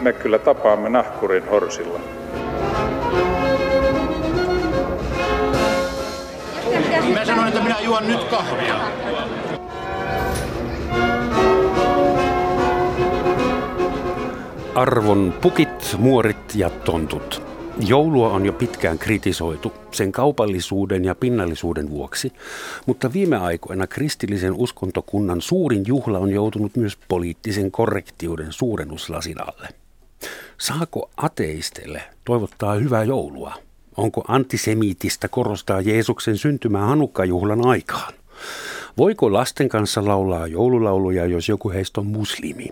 me kyllä tapaamme nahkurin horsilla. Mä sanoin, että minä juon nyt kahvia. Arvon pukit, muorit ja tontut. Joulua on jo pitkään kritisoitu sen kaupallisuuden ja pinnallisuuden vuoksi, mutta viime aikoina kristillisen uskontokunnan suurin juhla on joutunut myös poliittisen korrektiuden suurennuslasin alle. Saako ateisteille toivottaa hyvää joulua? Onko antisemiitistä korostaa Jeesuksen syntymää Hanukkajuhlan aikaan? Voiko lasten kanssa laulaa joululauluja, jos joku heistä on muslimi?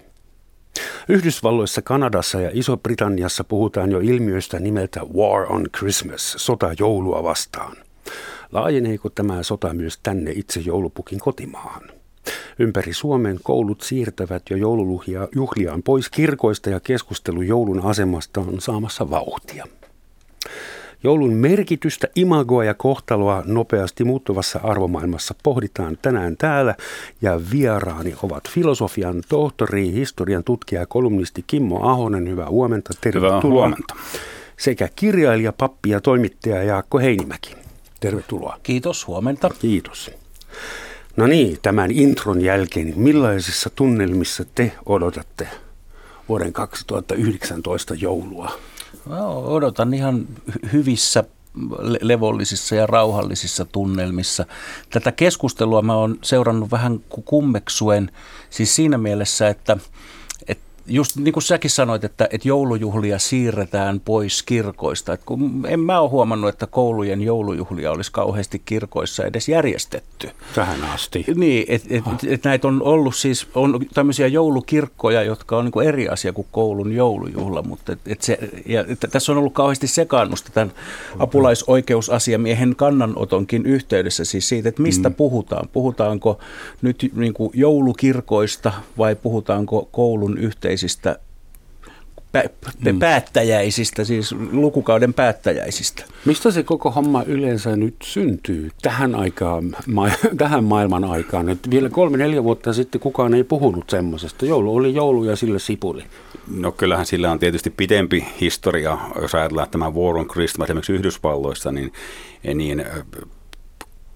Yhdysvalloissa, Kanadassa ja Iso-Britanniassa puhutaan jo ilmiöstä nimeltä War on Christmas, sota joulua vastaan. Laajeneeko tämä sota myös tänne itse joulupukin kotimaahan? Ympäri Suomen koulut siirtävät jo joulujuhliaan pois kirkoista ja keskustelu joulun asemasta on saamassa vauhtia. Joulun merkitystä, imagoa ja kohtaloa nopeasti muuttuvassa arvomaailmassa pohditaan tänään täällä ja vieraani ovat filosofian tohtori, historian tutkija ja kolumnisti Kimmo Ahonen. Hyvää huomenta, tervetuloa. Hyvää huomenta. Sekä kirjailija, pappi ja toimittaja Jaakko Heinimäki. Tervetuloa. Kiitos, huomenta. Kiitos. No niin, tämän intron jälkeen, millaisissa tunnelmissa te odotatte vuoden 2019 joulua? Mä odotan ihan hyvissä levollisissa ja rauhallisissa tunnelmissa. Tätä keskustelua mä oon seurannut vähän kummeksuen, siis siinä mielessä, että – just niin kuin säkin sanoit, että, että joulujuhlia siirretään pois kirkoista. Että kun en mä ole huomannut, että koulujen joulujuhlia olisi kauheasti kirkoissa edes järjestetty. Tähän asti. Niin, että et, et, et näitä on ollut siis on tämmöisiä joulukirkkoja, jotka on niin eri asia kuin koulun joulujuhla. Mutta et, et se, ja, et, tässä on ollut kauheasti sekaannusta tämän apulaisoikeusasiamiehen kannanotonkin yhteydessä siis siitä, että mistä mm. puhutaan. Puhutaanko nyt niin kuin joulukirkoista vai puhutaanko koulun yhteisöstä? yhteisistä mm. päättäjäisistä, siis lukukauden päättäjäisistä. Mistä se koko homma yleensä nyt syntyy tähän, aikaan, ma- tähän maailman aikaan? Et vielä kolme-neljä vuotta sitten kukaan ei puhunut semmoisesta. Joulu oli joulu ja sille sipuli. No kyllähän sillä on tietysti pidempi historia, jos ajatellaan tämä War on Christmas esimerkiksi Yhdysvalloissa, niin, niin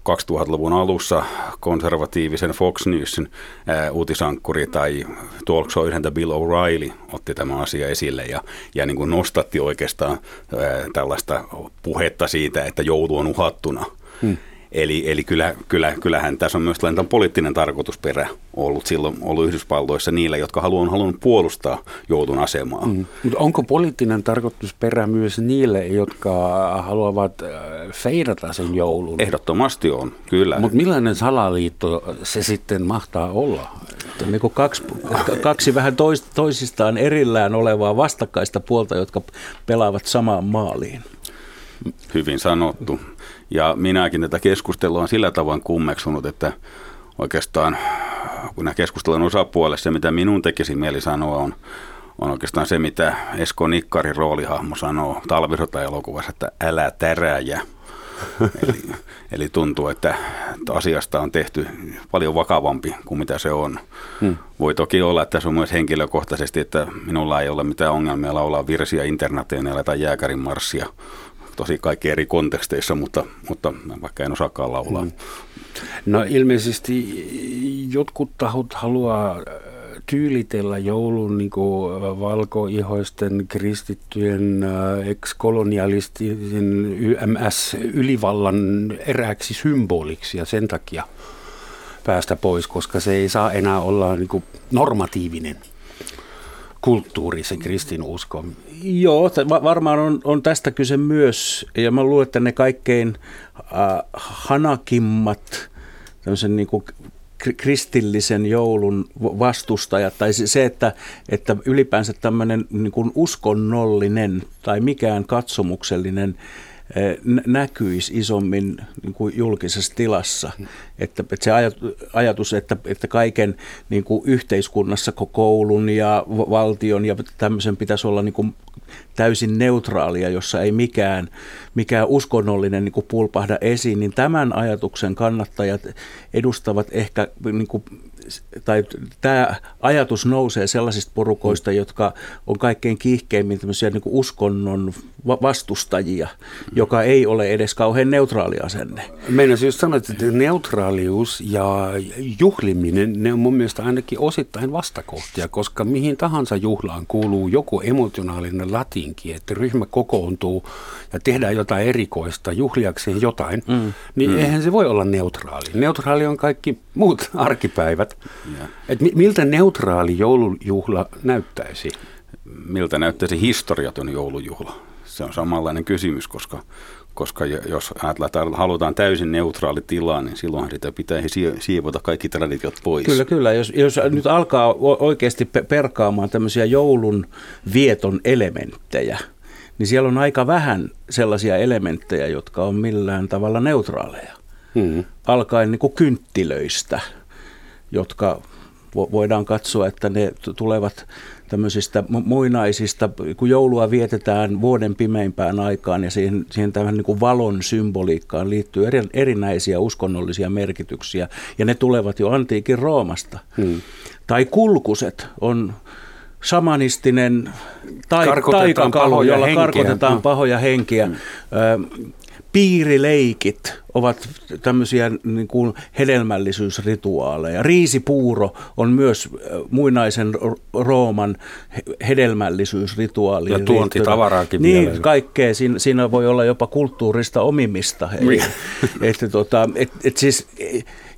2000-luvun alussa konservatiivisen Fox Newsin ää, uutisankkuri tai talk show Bill O'Reilly otti tämän asian esille ja, ja niin kuin nostatti oikeastaan ää, tällaista puhetta siitä, että joulu on uhattuna. Hmm. Eli, eli kyllä, kyllä, kyllähän tässä on myös tällainen poliittinen tarkoitusperä ollut silloin ollut Yhdysvalloissa niillä, jotka haluan, halunnut puolustaa joutun asemaa. Mm. Mutta onko poliittinen tarkoitusperä myös niille, jotka haluavat äh, feidata sen joulun? Ehdottomasti on, kyllä. Mutta millainen salaliitto se sitten mahtaa olla? Niin kuin kaksi, kaksi vähän tois, toisistaan erillään olevaa vastakkaista puolta, jotka pelaavat samaan maaliin. Hyvin sanottu. Ja minäkin tätä keskustelua on sillä tavoin kummeksunut, että oikeastaan kun nämä keskustelun osapuolelle se, mitä minun tekisi mieli sanoa, on, on oikeastaan se, mitä Esko Nikkarin roolihahmo sanoo talvisota-elokuvassa, että älä täräjä. eli, eli tuntuu, että asiasta on tehty paljon vakavampi kuin mitä se on. Hmm. Voi toki olla, että se on myös henkilökohtaisesti, että minulla ei ole mitään ongelmia laulaa virsiä interneteillä tai jääkärin marssia tosi kaikki eri konteksteissa, mutta, mutta vaikka en osaakaan laulaa. Mm. No ilmeisesti jotkut tahot haluaa äh, tyylitellä joulun niin valkoihoisten kristittyjen äh, ex-kolonialistisen YMS-ylivallan erääksi symboliksi ja sen takia päästä pois, koska se ei saa enää olla niin normatiivinen kulttuuri, se kristinusko. Joo, varmaan on, on tästä kyse myös. Ja mä luulen, että ne kaikkein äh, hanakimmat tämmöisen niin kuin kristillisen joulun vastustajat, tai se, että, että ylipäänsä tämmöinen niin kuin uskonnollinen tai mikään katsomuksellinen näkyisi isommin niin kuin julkisessa tilassa. Että, että se ajatus, että, että kaiken niin kuin yhteiskunnassa, koulun ja valtion ja tämmöisen pitäisi olla niin kuin täysin neutraalia, jossa ei mikään, mikään uskonnollinen niin kuin pulpahda esiin, niin tämän ajatuksen kannattajat edustavat ehkä niin kuin tai tämä ajatus nousee sellaisista porukoista, jotka on kaikkein kiihkeimmin tämmöisiä niin kuin uskonnon vastustajia, joka ei ole edes kauhean neutraali asenne. Meidän just sanoa, että neutraalius ja juhliminen, ne on mun mielestä ainakin osittain vastakohtia, koska mihin tahansa juhlaan kuuluu joku emotionaalinen latinki, että ryhmä kokoontuu ja tehdään jotain erikoista juhliakseen jotain, mm. niin mm. eihän se voi olla neutraali. Neutraali on kaikki muut arkipäivät. Et miltä neutraali joulujuhla näyttäisi? Miltä näyttäisi historiaton joulujuhla? Se on samanlainen kysymys, koska, koska jos ajatellaan, että halutaan täysin neutraali tila, niin silloin sitä pitäisi siivota kaikki traditiot pois. Kyllä, kyllä. Jos, jos nyt alkaa oikeasti perkaamaan tämmöisiä joulun vieton elementtejä, niin siellä on aika vähän sellaisia elementtejä, jotka on millään tavalla neutraaleja. Hmm. Alkaen niin kuin kynttilöistä – jotka voidaan katsoa, että ne tulevat tämmöisistä muinaisista, kun joulua vietetään vuoden pimeimpään aikaan ja siihen, siihen tämän niin kuin valon symboliikkaan liittyy eri, erinäisiä uskonnollisia merkityksiä ja ne tulevat jo antiikin Roomasta. Hmm. Tai kulkuset on samanistinen tai, taikapalo, jolla karkotetaan pahoja henkiä. Hmm piirileikit ovat tämmöisiä niin kuin hedelmällisyysrituaaleja. Riisipuuro on myös muinaisen Rooman hedelmällisyysrituaali. Ja tuontitavaraakin Niin, vielä. kaikkea. Siinä, siinä voi olla jopa kulttuurista omimista. Eli, että tota, et, et siis,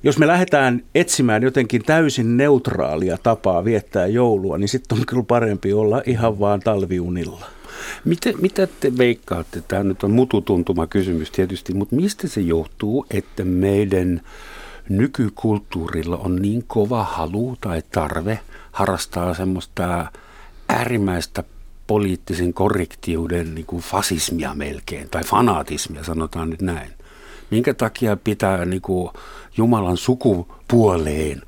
jos me lähdetään etsimään jotenkin täysin neutraalia tapaa viettää joulua, niin sitten on kyllä parempi olla ihan vaan talviunilla. Mitä, mitä te veikkaatte? Tämä nyt on mututuntuma kysymys tietysti, mutta mistä se johtuu, että meidän nykykulttuurilla on niin kova halu tai tarve harrastaa semmoista äärimmäistä poliittisen korrektiuden niin kuin fasismia melkein, tai fanaatismia sanotaan nyt näin. Minkä takia pitää niin kuin Jumalan sukupuoleen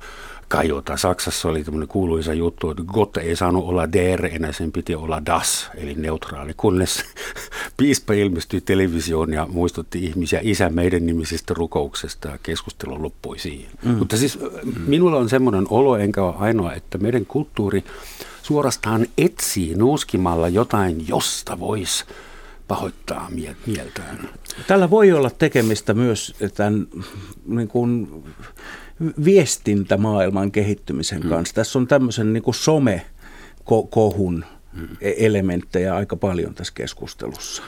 kajota. Saksassa oli tämmöinen kuuluisa juttu, että Gott ei saanut olla der, enää sen piti olla das, eli neutraali, kunnes piispa ilmestyi televisioon ja muistutti ihmisiä isä meidän nimisistä rukouksesta ja keskustelu loppui siihen. Mm. Mutta siis minulla on semmoinen olo, enkä ole ainoa, että meidän kulttuuri suorastaan etsii nuuskimalla jotain, josta voisi pahoittaa mieltään. Tällä voi olla tekemistä myös tämän niin kuin, viestintämaailman kehittymisen hmm. kanssa. Tässä on tämmöisen niin kuin some-kohun hmm. E- elementtejä aika paljon tässä keskustelussa.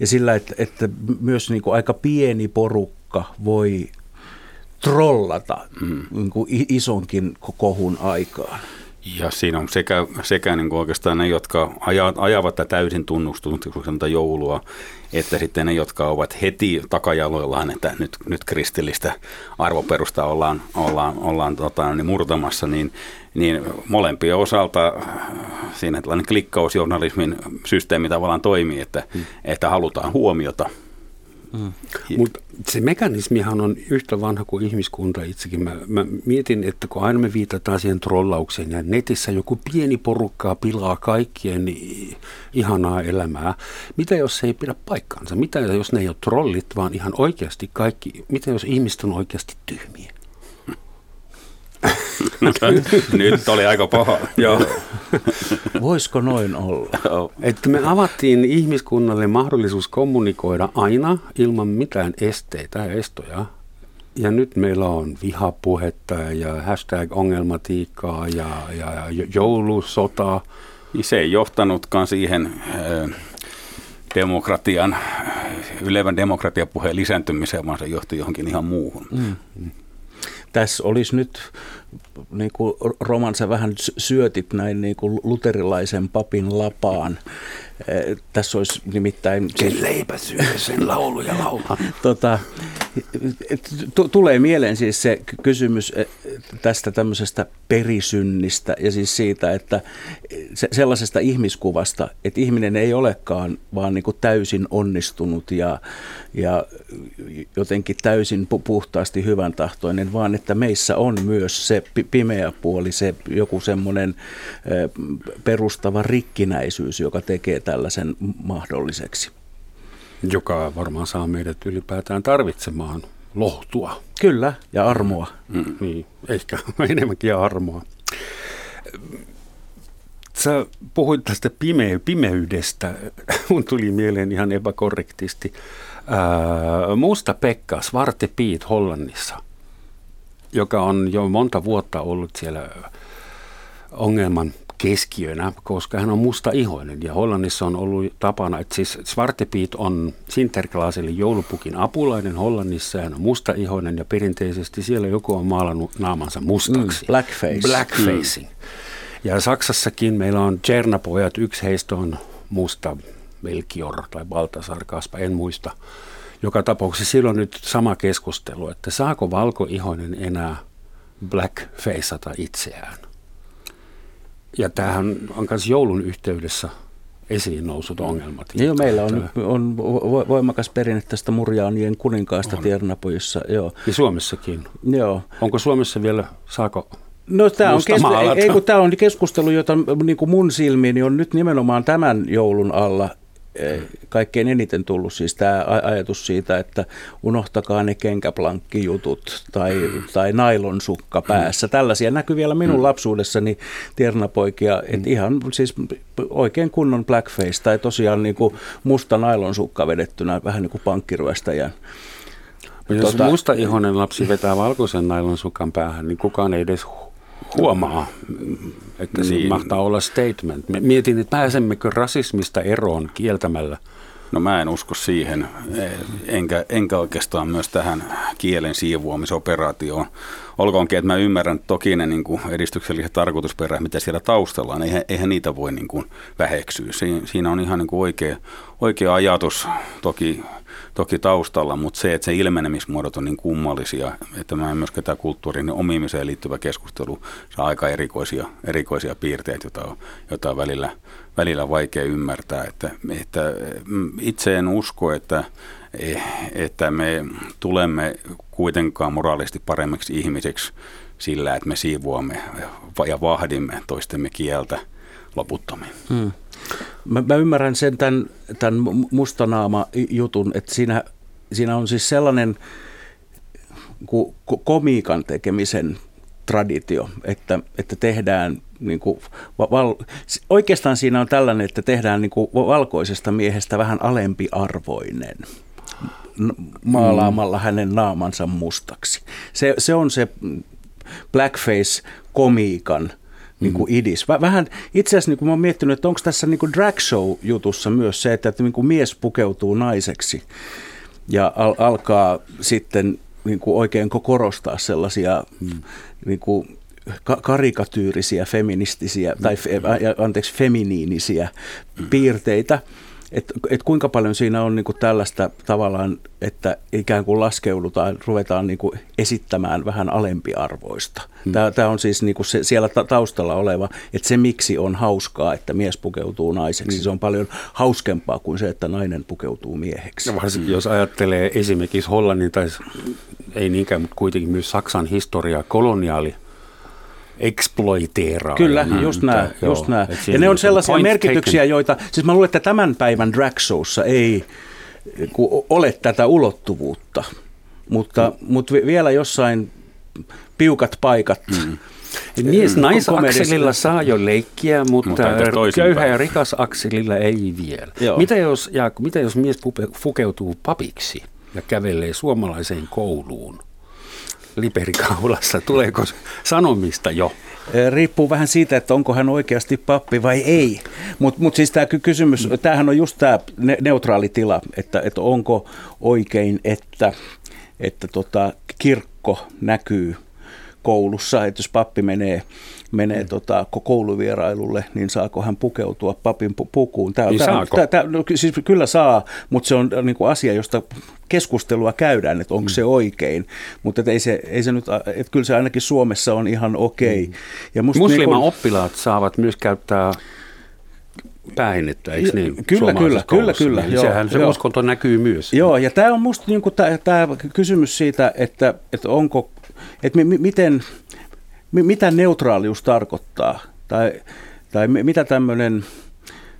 Ja sillä, että, että myös niin kuin aika pieni porukka voi trollata hmm. niin kuin isonkin kohun aikaan. Ja siinä on sekä, sekä niin kuin oikeastaan ne, jotka ajavat tätä täysin tunnustunutta joulua, että sitten ne, jotka ovat heti takajaloillaan, että nyt, nyt kristillistä arvoperusta ollaan, ollaan, ollaan tota, niin murtamassa, niin, niin molempien osalta siinä tällainen klikkausjournalismin systeemi tavallaan toimii, että, hmm. että halutaan huomiota – Mm. Mutta se mekanismihan on yhtä vanha kuin ihmiskunta itsekin. Mä, mä mietin, että kun aina me viitataan siihen trollaukseen ja netissä joku pieni porukkaa pilaa kaikkien ihanaa elämää. Mitä jos se ei pidä paikkaansa? Mitä jos ne ei ole trollit, vaan ihan oikeasti kaikki? Mitä jos ihmiset on oikeasti tyhmiä? Nyt oli aika paha. Joo. Voisiko noin olla? Että me avattiin ihmiskunnalle mahdollisuus kommunikoida aina ilman mitään esteitä ja estoja. Ja nyt meillä on vihapuhetta ja hashtag-ongelmatiikkaa ja, ja, ja joulusota. Se ei johtanutkaan siihen demokratian, ylevän demokratiapuheen lisääntymiseen, vaan se johti johonkin ihan muuhun. Mm tässä olisi nyt, niin kuin Roman, sä vähän syötit näin niin kuin luterilaisen papin lapaan. Eh, tässä olisi nimittäin... Se leipä syö sen laulu ja laulaa. tota, tulee mieleen siis se kysymys, tästä tämmöisestä perisynnistä ja siis siitä, että se, sellaisesta ihmiskuvasta, että ihminen ei olekaan vaan niin kuin täysin onnistunut ja, ja jotenkin täysin puhtaasti hyvän tahtoinen, vaan että meissä on myös se pimeä puoli, se joku semmoinen perustava rikkinäisyys, joka tekee tällaisen mahdolliseksi. Joka varmaan saa meidät ylipäätään tarvitsemaan lohtua. Kyllä, ja armoa. Mm, niin, ehkä enemmänkin armoa. Sä puhuit tästä pime- pimeydestä. Mun tuli mieleen ihan epäkorrektisti. Ää, Musta Pekka, Svarte Piet Hollannissa, joka on jo monta vuotta ollut siellä ongelman keskiönä, koska hän on musta ihoinen. Ja Hollannissa on ollut tapana, että siis Svartepiit on Sinterklaas eli joulupukin apulainen Hollannissa. Hän on musta ihoinen ja perinteisesti siellä joku on maalannut naamansa mustaksi. Mm, blackface. Blackfacing. Mm. Ja Saksassakin meillä on Chernapojat, yksi heistä on musta Melchior tai Baltasar Kaspa, en muista. Joka tapauksessa silloin nyt sama keskustelu, että saako valkoihoinen enää blackfaceata itseään. Ja tämähän on myös joulun yhteydessä esiin nousut ongelmat. Joo, meillä on, on voimakas perinne tästä Murjaanien kuninkaasta Tiernapojissa. Joo. Ja Suomessakin. Joo. Onko Suomessa vielä, saako No tämä on, kes- ei, kun tämä on keskustelu, jota niin kuin mun silmiini on nyt nimenomaan tämän joulun alla kaikkein eniten tullut siis tämä ajatus siitä, että unohtakaa ne kenkäplankkijutut tai, tai nailonsukka päässä. Tällaisia näkyy vielä minun mm. lapsuudessani tiernapoikia, että mm. ihan siis oikein kunnon blackface tai tosiaan niin kuin musta nailonsukka vedettynä vähän niin kuin pankkiryöstäjän. Jos tuota, musta ihonen lapsi vetää valkoisen nailonsukan päähän, niin kukaan ei edes huomaa, että siinä niin. mahtaa olla statement. Mietin, että pääsemmekö rasismista eroon kieltämällä No mä en usko siihen, enkä, enkä oikeastaan myös tähän kielen siivoamisoperaatioon. Olkoonkin, että mä ymmärrän toki ne niin kuin edistykselliset tarkoitusperät, mitä siellä taustalla on. Eihän, eihän niitä voi niin kuin väheksyä. Siinä on ihan niin kuin oikea, oikea ajatus toki toki taustalla, mutta se, että se ilmenemismuodot on niin kummallisia, että mä en myöskään tämä kulttuurin omimiseen liittyvä keskustelu saa aika erikoisia, erikoisia piirteitä, joita on, joita on välillä, välillä vaikea ymmärtää. Että, että mm, itse en usko, että, että me tulemme kuitenkaan moraalisesti paremmiksi ihmiseksi sillä, että me siivoamme ja vahdimme toistemme kieltä loputtomiin. Hmm. Mä, mä ymmärrän sen tämän, tämän mustanaama-jutun, että siinä, siinä on siis sellainen ku, komiikan tekemisen traditio, että, että tehdään niin kuin, val, oikeastaan siinä on tällainen, että tehdään niin kuin valkoisesta miehestä vähän alempiarvoinen maalaamalla mm. hänen naamansa mustaksi. Se, se on se blackface-komiikan niin kuin idis. Vähän itse asiassa niin kuin mä oon miettinyt, että onko tässä niin kuin drag show-jutussa myös se, että, että niin kuin mies pukeutuu naiseksi ja al- alkaa sitten niin kuin oikein korostaa sellaisia mm. niin kuin ka- karikatyyrisiä, feministisiä tai fe- anteeksi, feminiinisiä mm. piirteitä – että et kuinka paljon siinä on niinku tällaista tavallaan, että ikään kuin laskeudutaan, ruvetaan niinku esittämään vähän alempiarvoista. Hmm. Tämä on siis niinku se, siellä taustalla oleva, että se miksi on hauskaa, että mies pukeutuu naiseksi, hmm. se on paljon hauskempaa kuin se, että nainen pukeutuu mieheksi. Ja varsinkin jos ajattelee esimerkiksi Hollannin tai ei niinkään, mutta kuitenkin myös Saksan historiaa, koloniaali exploiteeraa. Kyllä, mm, just nämä. Just nämä. Ja ne on sellaisia merkityksiä, taken. joita, siis mä luulen, että tämän päivän drag showssa ei ole tätä ulottuvuutta, mutta, mm. mutta vielä jossain piukat paikat. Mm. Mies naisakselilla saa jo leikkiä, mutta, mutta köyhä ja rikas akselilla ei vielä. Joo. Mitä jos, Jaakko, mitä jos mies pukeutuu papiksi ja kävelee suomalaiseen kouluun? Liperikaulassa? Tuleeko sanomista jo? Riippuu vähän siitä, että onko hän oikeasti pappi vai ei. Mutta mut siis tämä kysymys, tämähän on just tämä neutraali tila, että, että onko oikein, että, että tota, kirkko näkyy koulussa, että jos pappi menee, menee tota, kouluvierailulle, niin saako hän pukeutua papin pukuun? Tää, niin tää, tää, tää, no, siis kyllä saa, mutta se on niin kuin asia, josta keskustelua käydään, että onko mm. se oikein, mutta ei se, ei se nyt, että kyllä se ainakin Suomessa on ihan okei. Okay. Mm. Ja Muslima niin kun, oppilaat saavat myös käyttää päähinnettä, eikö niin? Kyllä, kyllä, kyllä, kyllä. Joo, sehän se joo. uskonto näkyy myös. Joo, ja tämä on minusta niin tämä kysymys siitä, että, että onko, että mi, miten, mi, mitä neutraalius tarkoittaa, tai, tai mitä tämmöinen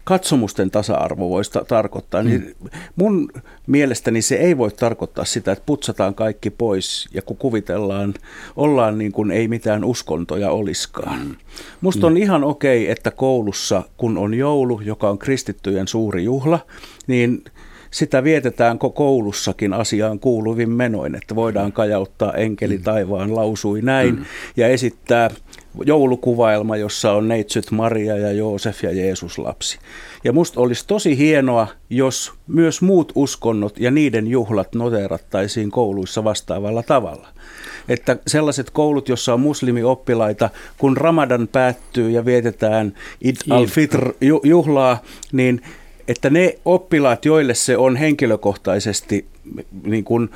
katsomusten tasa-arvo voisi ta- tarkoittaa, niin mm. mun mielestäni se ei voi tarkoittaa sitä, että putsataan kaikki pois ja kun kuvitellaan, ollaan niin kuin ei mitään uskontoja oliskaan. Mm. Musta on mm. ihan okei, että koulussa, kun on joulu, joka on kristittyjen suuri juhla, niin sitä vietetään koulussakin asiaan kuuluvin menoin, että voidaan kajauttaa enkeli mm. taivaan lausui näin mm. ja esittää joulukuvaelma, jossa on neitsyt Maria ja Joosef ja Jeesus lapsi. Ja musta olisi tosi hienoa, jos myös muut uskonnot ja niiden juhlat noterattaisiin kouluissa vastaavalla tavalla. Että sellaiset koulut, jossa on muslimioppilaita, kun Ramadan päättyy ja vietetään Id al-Fitr juhlaa, niin että ne oppilaat, joille se on henkilökohtaisesti niin kuin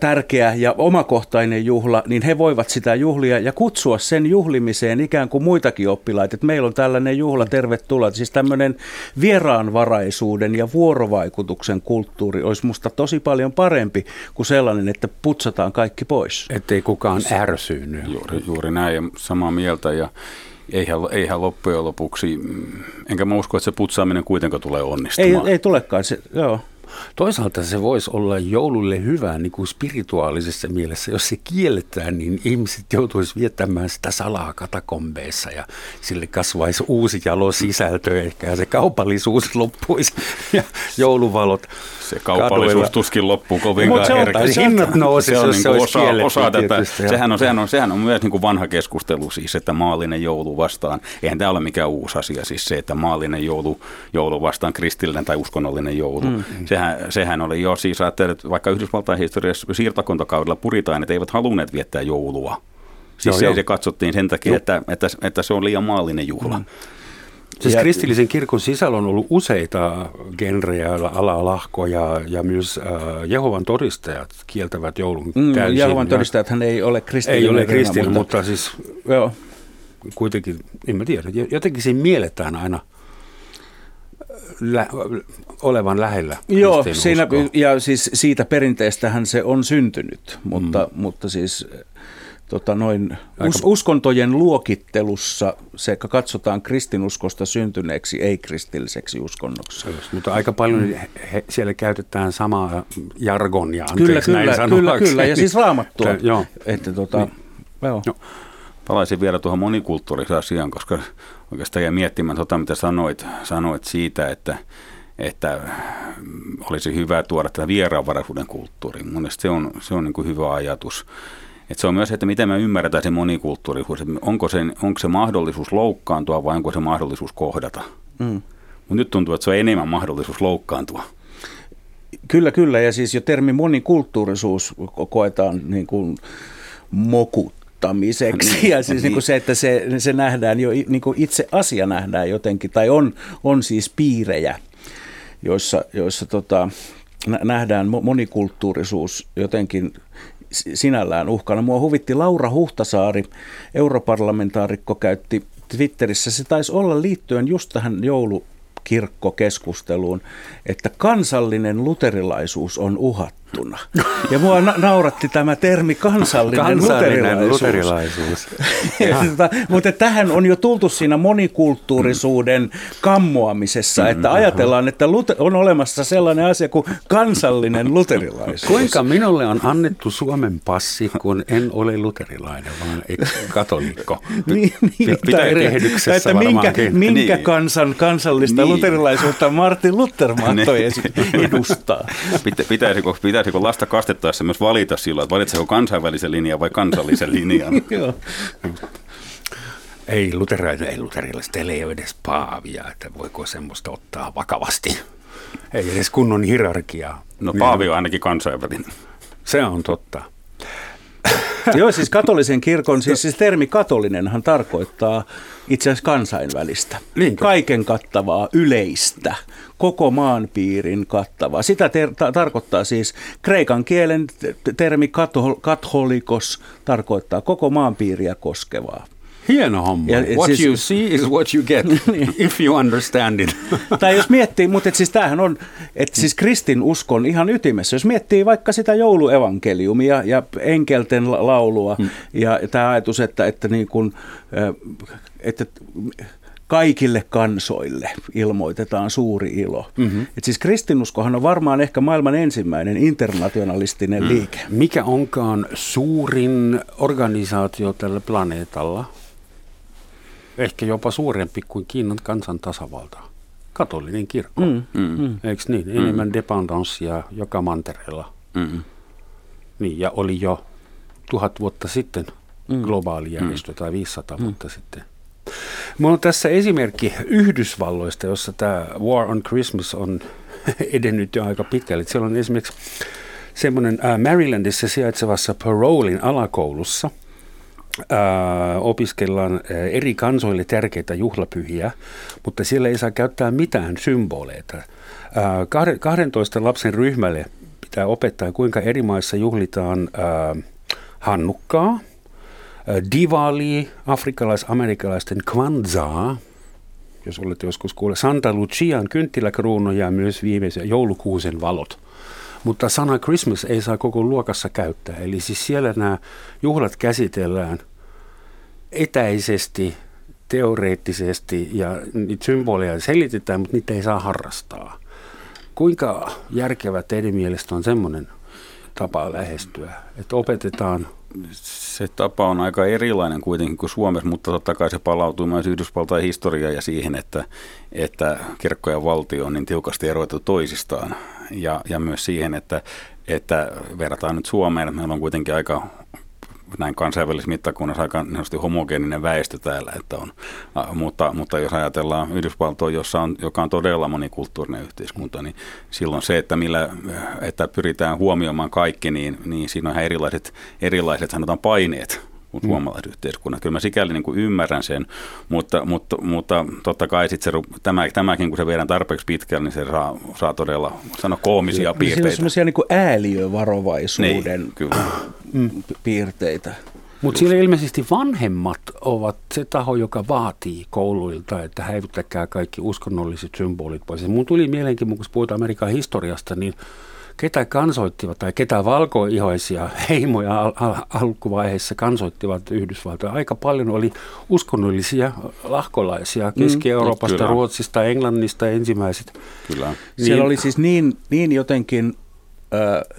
tärkeä ja omakohtainen juhla, niin he voivat sitä juhlia ja kutsua sen juhlimiseen ikään kuin muitakin oppilaita. Että meillä on tällainen juhla, tervetuloa. Siis tämmöinen vieraanvaraisuuden ja vuorovaikutuksen kulttuuri olisi musta tosi paljon parempi kuin sellainen, että putsataan kaikki pois. Ettei kukaan ärsynyt. Juuri, juuri näin ja samaa mieltä ja eihän, eihän loppujen lopuksi, enkä mä usko, että se putsaaminen kuitenkaan tulee onnistumaan. Ei, ei tulekaan, se, joo. Toisaalta se voisi olla joululle hyvä niin kuin spirituaalisessa mielessä. Jos se kielletään, niin ihmiset joutuisi viettämään sitä salaa katakombeissa ja sille kasvaisi uusi jalo sisältö ehkä ja se kaupallisuus loppuisi ja jouluvalot Se kaupallisuus kaduilla. tuskin loppuu kovinkaan herkästi. Hinnat nousisi, jos se, olisi osa, osa tätä. Sehän on, sehän, on, sehän on myös niin kuin vanha keskustelu siis, että maallinen joulu vastaan. Eihän tämä ole mikään uusi asia, siis se, että maallinen joulu, joulu vastaan kristillinen tai uskonnollinen joulu. Mm. Sehän sehän, sehän oli jo siis että vaikka Yhdysvaltain historiassa siirtokuntakaudella puritaanit eivät halunneet viettää joulua. Siis joo, se, joo. se katsottiin sen takia, että, että, että se on liian maallinen juhla. Mm. Siis ja, kristillisen kirkon sisällä on ollut useita genrejä, alalahkoja ja myös äh, Jehovan todistajat kieltävät joulun mm, täysin. Jehovan todistajat hän ei ole kristillinen. Ei ole kristillinen, mutta, mutta siis joo. kuitenkin, en mä tiedä, jotenkin siinä mielletään aina – lä- olevan lähellä. Joo, siinä, ja siis siitä perinteestähän se on syntynyt, mutta, mm. mutta siis tota noin, us, uskontojen luokittelussa se katsotaan kristinuskosta syntyneeksi ei-kristilliseksi uskonnoksi. Mutta aika paljon mm. he, siellä käytetään samaa jargonia, kyllä, kyllä, kyllä, kyllä, ja siis raamattua. Että, joo. Että, tota, niin. joo. joo. Palaisin vielä tuohon monikulttuuriseen asiaan, koska oikeastaan jäi miettimään tota, mitä sanoit, sanoit siitä, että, että olisi hyvä tuoda tätä vieraanvaraisuuden kulttuuriin. Mun se on, se on niin kuin hyvä ajatus. Et se on myös, että miten me ymmärretään se monikulttuurisuus. Onko se, onko se mahdollisuus loukkaantua vai onko se mahdollisuus kohdata? Mm. Mutta nyt tuntuu, että se on enemmän mahdollisuus loukkaantua. Kyllä, kyllä. Ja siis jo termi monikulttuurisuus koetaan niin kuin mokut muuttamiseksi. Niin, ja siis niin kuin se, että se, se nähdään jo, niin kuin itse asia nähdään jotenkin, tai on, on siis piirejä, joissa, joissa tota, nähdään monikulttuurisuus jotenkin sinällään uhkana. Mua huvitti Laura Huhtasaari, europarlamentaarikko, käytti Twitterissä, se taisi olla liittyen just tähän joulu kirkkokeskusteluun, että kansallinen luterilaisuus on uhattuna. Ja mua na- nauratti tämä termi kansallinen, kansallinen luterilaisuus. luterilaisuus. Mutta tähän on jo tultu siinä monikulttuurisuuden kammoamisessa, mm, että ajatellaan, että on olemassa sellainen asia kuin kansallinen luterilaisuus. Kuinka minulle on annettu Suomen passi, kun en ole luterilainen, vaan katolikko? niin, niin, Pitää erehdyksessä että minkä, minkä niin. kansan kansallista niin luterilaisuutta Martin Luther mahtoi edustaa. Pitäisikö, pitäisikö lasta kastettaessa myös valita silloin, että valitseeko kansainvälisen linjan vai kansallisen linjan? ei luterilaisille, ei luterilaisille ei ole edes paavia, että voiko semmoista ottaa vakavasti. Ei edes kunnon hierarkiaa. No paavi on ainakin kansainvälinen. Se on totta. Joo, siis katolisen kirkon, siis, siis termi katolinenhan tarkoittaa itse asiassa kansainvälistä. Niinkö? Kaiken kattavaa, yleistä, koko maanpiirin kattavaa. Sitä ter- ta- tarkoittaa siis, kreikan kielen termi katho- katholikos tarkoittaa koko maanpiiriä koskevaa. Hieno homma. Ja, what siis- you see is what you get, if you understand it. Tai jos miettii, mutta et siis tämähän on, että siis kristin uskon ihan ytimessä. Jos miettii vaikka sitä jouluevankeliumia ja enkelten la- laulua Hmm. ja tämä ajatus, että, että, niin kuin, ö, että kaikille kansoille ilmoitetaan suuri ilo. Mm-hmm. Et siis kristinuskohan on varmaan ehkä maailman ensimmäinen internationalistinen mm. liike. Mikä onkaan suurin organisaatio tällä planeetalla? Ehkä jopa suurempi kuin Kiinan kansan tasavalta. Katolinen kirkko. Mm. Mm. Eikö niin? Enemmän dependanssia joka mantereella. Mm. Niin, ja oli jo tuhat vuotta sitten globaali järjestö tai 500 vuotta sitten. Mulla on tässä esimerkki Yhdysvalloista, jossa tämä War on Christmas on edennyt jo aika pitkälle. Siellä on esimerkiksi semmoinen Marylandissa sijaitsevassa Parolin alakoulussa opiskellaan eri kansoille tärkeitä juhlapyhiä, mutta siellä ei saa käyttää mitään symboleita. Äh, kahde- 12 lapsen ryhmälle pitää opettaa, kuinka eri maissa juhlitaan hannukkaa, Diwali, afrikalais-amerikkalaisten Kwanzaa, jos olette joskus kuulleet, Santa Lucian kynttiläkruunu ja myös viimeisen joulukuusen valot. Mutta sana Christmas ei saa koko luokassa käyttää. Eli siis siellä nämä juhlat käsitellään etäisesti, teoreettisesti ja niitä symboleja selitetään, mutta niitä ei saa harrastaa. Kuinka järkevä teidän mielestä on semmoinen tapa lähestyä, että opetetaan Se tapa on aika erilainen kuitenkin kuin Suomessa, mutta totta kai se palautuu myös Yhdysvaltain historiaan ja siihen, että, että kirkko ja valtio on niin tiukasti eroitu toisistaan. Ja, ja myös siihen, että, että verrataan nyt Suomeen, että meillä on kuitenkin aika näin kansainvälisessä mittakunnassa aika niin homogeeninen väestö täällä, että on, mutta, mutta jos ajatellaan Yhdysvaltoa, jossa on, joka on todella monikulttuurinen yhteiskunta, niin silloin se, että, millä, että pyritään huomioimaan kaikki, niin, niin siinä on ihan erilaiset, erilaiset sanotaan paineet kuin suomalaiset yhteiskunnat. Kyllä mä sikäli niin kuin ymmärrän sen, mutta, mutta, mutta totta kai sit se, tämä, tämäkin, kun se viedään tarpeeksi pitkälle, niin se saa, saa todella sano koomisia Siinä on piirteitä. semmoisia niin ääliövarovaisuuden Niin, kyllä. p- piirteitä. Mutta siellä ilmeisesti vanhemmat ovat se taho, joka vaatii kouluilta, että häivyttäkää kaikki uskonnolliset symbolit pois. Ja mun tuli mielenkiin, kun puhutaan Amerikan historiasta, niin ketä kansoittivat tai ketä valkoihoisia heimoja al- al- alkuvaiheessa kansoittivat Yhdysvaltoja. Aika paljon oli uskonnollisia lahkolaisia Keski-Euroopasta, Kyllä. Ruotsista, Englannista ensimmäiset. Kyllä. Siellä Niin. oli siis niin, niin jotenkin ö,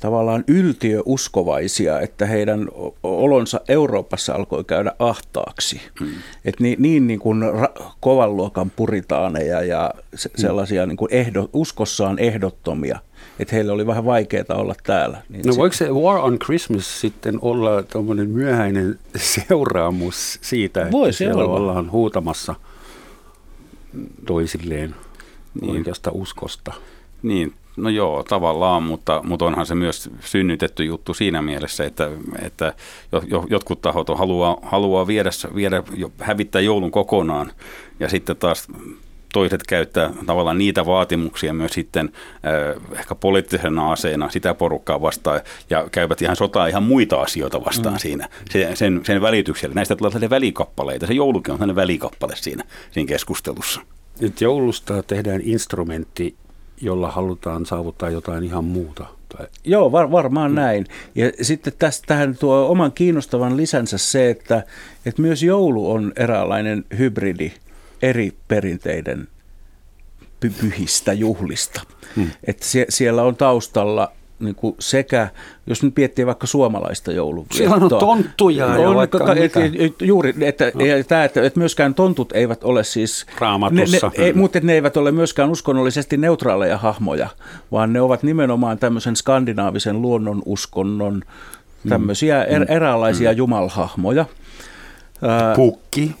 tavallaan yltiöuskovaisia, että heidän olonsa Euroopassa alkoi käydä ahtaaksi. Hmm. Et niin, niin, niin kuin ra- kovan luokan puritaaneja ja se, sellaisia niin kuin ehdo, uskossaan ehdottomia, että heille oli vähän vaikeaa olla täällä. Niin No se- voiko se War on Christmas sitten olla tuommoinen myöhäinen seuraamus siitä, että Voisi siellä olla. ollaan huutamassa toisilleen niin. oikeasta uskosta? Niin, no joo, tavallaan, mutta, mutta onhan se myös synnytetty juttu siinä mielessä, että, että jo, jo, jotkut tahot on, haluaa, haluaa viedä, viedä, jo- hävittää joulun kokonaan ja sitten taas toiset käyttää tavallaan niitä vaatimuksia myös sitten äh, ehkä poliittisena aseena sitä porukkaa vastaan ja käyvät ihan sotaa ihan muita asioita vastaan mm. siinä sen, sen, sen välityksellä. Näistä tulee sellaisia välikappaleita. Se joulukin on sellainen välikappale siinä, siinä keskustelussa. Nyt joulusta tehdään instrumentti, jolla halutaan saavuttaa jotain ihan muuta. Tai Joo, var, varmaan mm. näin. Ja sitten tästä tähän tuo oman kiinnostavan lisänsä se, että, että myös joulu on eräänlainen hybridi eri perinteiden py- pyhistä juhlista. Mm. Että sie, siellä on taustalla niin kuin sekä, jos nyt miettii vaikka suomalaista jouluviettoa. Siellä on tonttuja ja on, vaikka ka- et, et, juuri, että, no. tämä, että, että myöskään tontut eivät ole siis... Raamatussa. Ne, ne, ei, mutta ne eivät ole myöskään uskonnollisesti neutraaleja hahmoja, vaan ne ovat nimenomaan tämmöisen skandinaavisen luonnonuskonnon tämmöisiä er, eräänlaisia jumalhahmoja. Ää, pukki.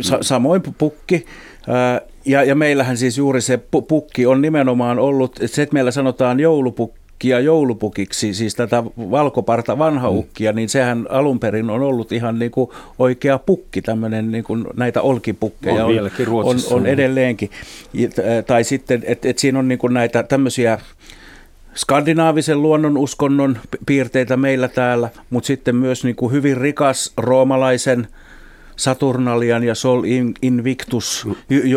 Sa- samoin pu- pukki. Ää, Ja, ja meillähän siis juuri se pu- pukki on nimenomaan ollut, että se, että meillä sanotaan joulupukki, ukkia joulupukiksi, siis tätä valkoparta vanha mm. niin sehän alun perin on ollut ihan niin kuin oikea pukki, tämmöinen niin kuin näitä olkipukkeja on, on, on, on edelleenkin. Tai sitten, että et siinä on niin kuin näitä tämmöisiä skandinaavisen luonnon uskonnon piirteitä meillä täällä, mutta sitten myös niin kuin hyvin rikas roomalaisen Saturnalian ja Sol Invictus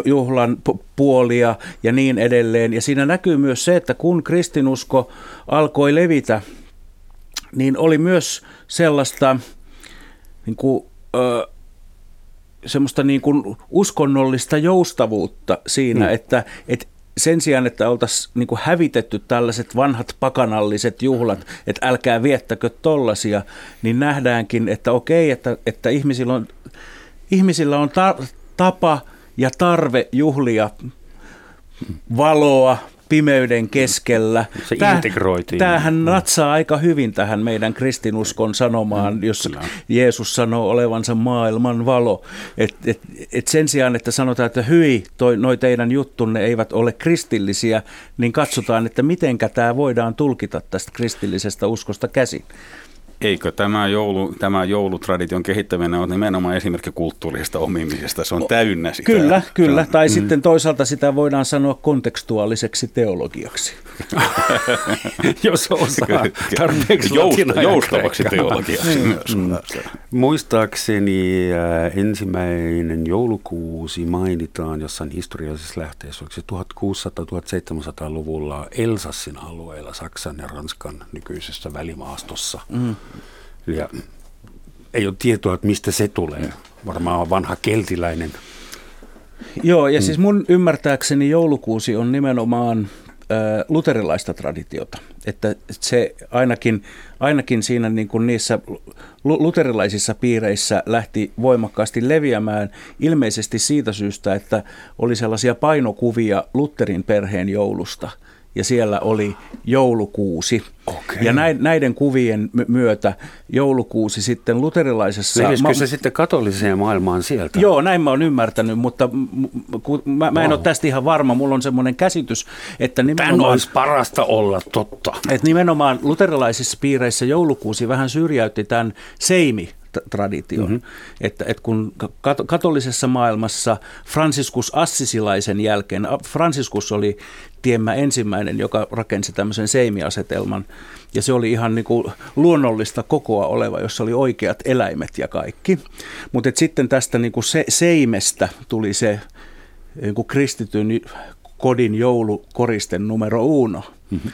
juhlan puolia ja niin edelleen. Ja siinä näkyy myös se, että kun kristinusko alkoi levitä, niin oli myös sellaista niin kuin, ö, semmoista niin kuin uskonnollista joustavuutta siinä, mm. että, että sen sijaan, että oltaisiin niin kuin hävitetty tällaiset vanhat pakanalliset juhlat, että älkää viettäkö tollasia, niin nähdäänkin, että okei, että, että ihmisillä on, ihmisillä on ta- tapa ja tarve juhlia valoa, pimeyden keskellä. Se Tää, integroitiin. Tämähän natsaa aika hyvin tähän meidän kristinuskon sanomaan, mm, jossa Kyllä. Jeesus sanoo olevansa maailman valo. Et, et, et sen sijaan, että sanotaan, että hyi, toi, noi teidän juttunne eivät ole kristillisiä, niin katsotaan, että mitenkä tämä voidaan tulkita tästä kristillisestä uskosta käsin. Eikö tämä, joulu, tämä joulutradition kehittäminen ole nimenomaan esimerkki kulttuurisesta omimisesta? Se on täynnä sitä. Kyllä, kyllä. Tai mm. sitten toisaalta sitä voidaan sanoa kontekstuaaliseksi teologiaksi. Jos osaa tarpeeksi Joust, Joustavaksi teologiaksi niin. myös. Mm. Muistaakseni äh, ensimmäinen joulukuusi mainitaan jossain historiallisessa lähteessä, oliko se 1600-1700-luvulla Elsassin alueella, Saksan ja Ranskan nykyisessä välimaastossa. Mm. Ja ei ole tietoa, että mistä se tulee. Varmaan on vanha keltiläinen. Joo, ja mm. siis mun ymmärtääkseni joulukuusi on nimenomaan luterilaista traditiota. Että se ainakin, ainakin siinä niin kuin niissä luterilaisissa piireissä lähti voimakkaasti leviämään ilmeisesti siitä syystä, että oli sellaisia painokuvia Lutherin perheen joulusta – ja siellä oli joulukuusi. Okay. Ja näiden kuvien myötä joulukuusi sitten luterilaisessa... Menisikö se sitten katoliseen maailmaan sieltä? Joo, näin mä oon ymmärtänyt, mutta mä, mä en wow. ole tästä ihan varma. Mulla on semmoinen käsitys, että nimenomaan... Tän olisi parasta olla totta. Että nimenomaan luterilaisissa piireissä joulukuusi vähän syrjäytti tämän seimi tradition. Mm-hmm. Että, että kun katolisessa maailmassa Franciscus Assisilaisen jälkeen, Franciscus oli tiemmä ensimmäinen, joka rakensi tämmöisen seimiasetelman, ja se oli ihan niin kuin luonnollista kokoa oleva, jossa oli oikeat eläimet ja kaikki. Mutta sitten tästä niin kuin se, seimestä tuli se niin kuin kristityn kodin joulukoristen numero uno. Mm-hmm.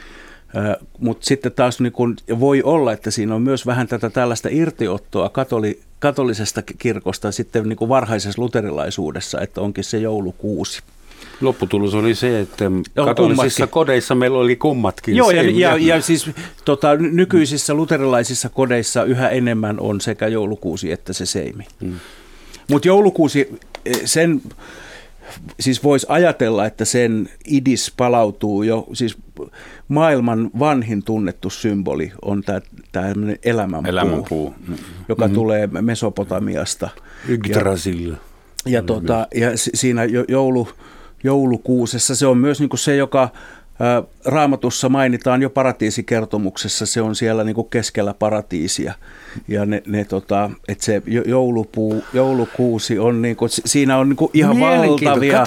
Mutta sitten taas niin kun, voi olla, että siinä on myös vähän tätä tällaista irtiottoa katoli, katolisesta kirkosta sitten niin kuin varhaisessa luterilaisuudessa, että onkin se joulukuusi. Lopputulos oli se, että katolisissa kodeissa meillä oli kummatkin. Joo, ja, ja, ja siis tota, nykyisissä luterilaisissa kodeissa yhä enemmän on sekä joulukuusi että se seimi. Hmm. Mutta joulukuusi, e, sen siis voisi ajatella, että sen idis palautuu jo, siis maailman vanhin tunnettu symboli on tämä elämänpuu, elämänpuu, joka mm-hmm. tulee Mesopotamiasta. Yggdrasil. Ja, ja, tota, ja siinä joulu, joulukuusessa se on myös niin kuin se, joka Raamatussa mainitaan jo paratiisikertomuksessa, se on siellä niin kuin keskellä paratiisia. Ja ne, ne tota, että se joulupuu, joulukuusi on niin kuin, siinä on niin kuin ihan valtavia,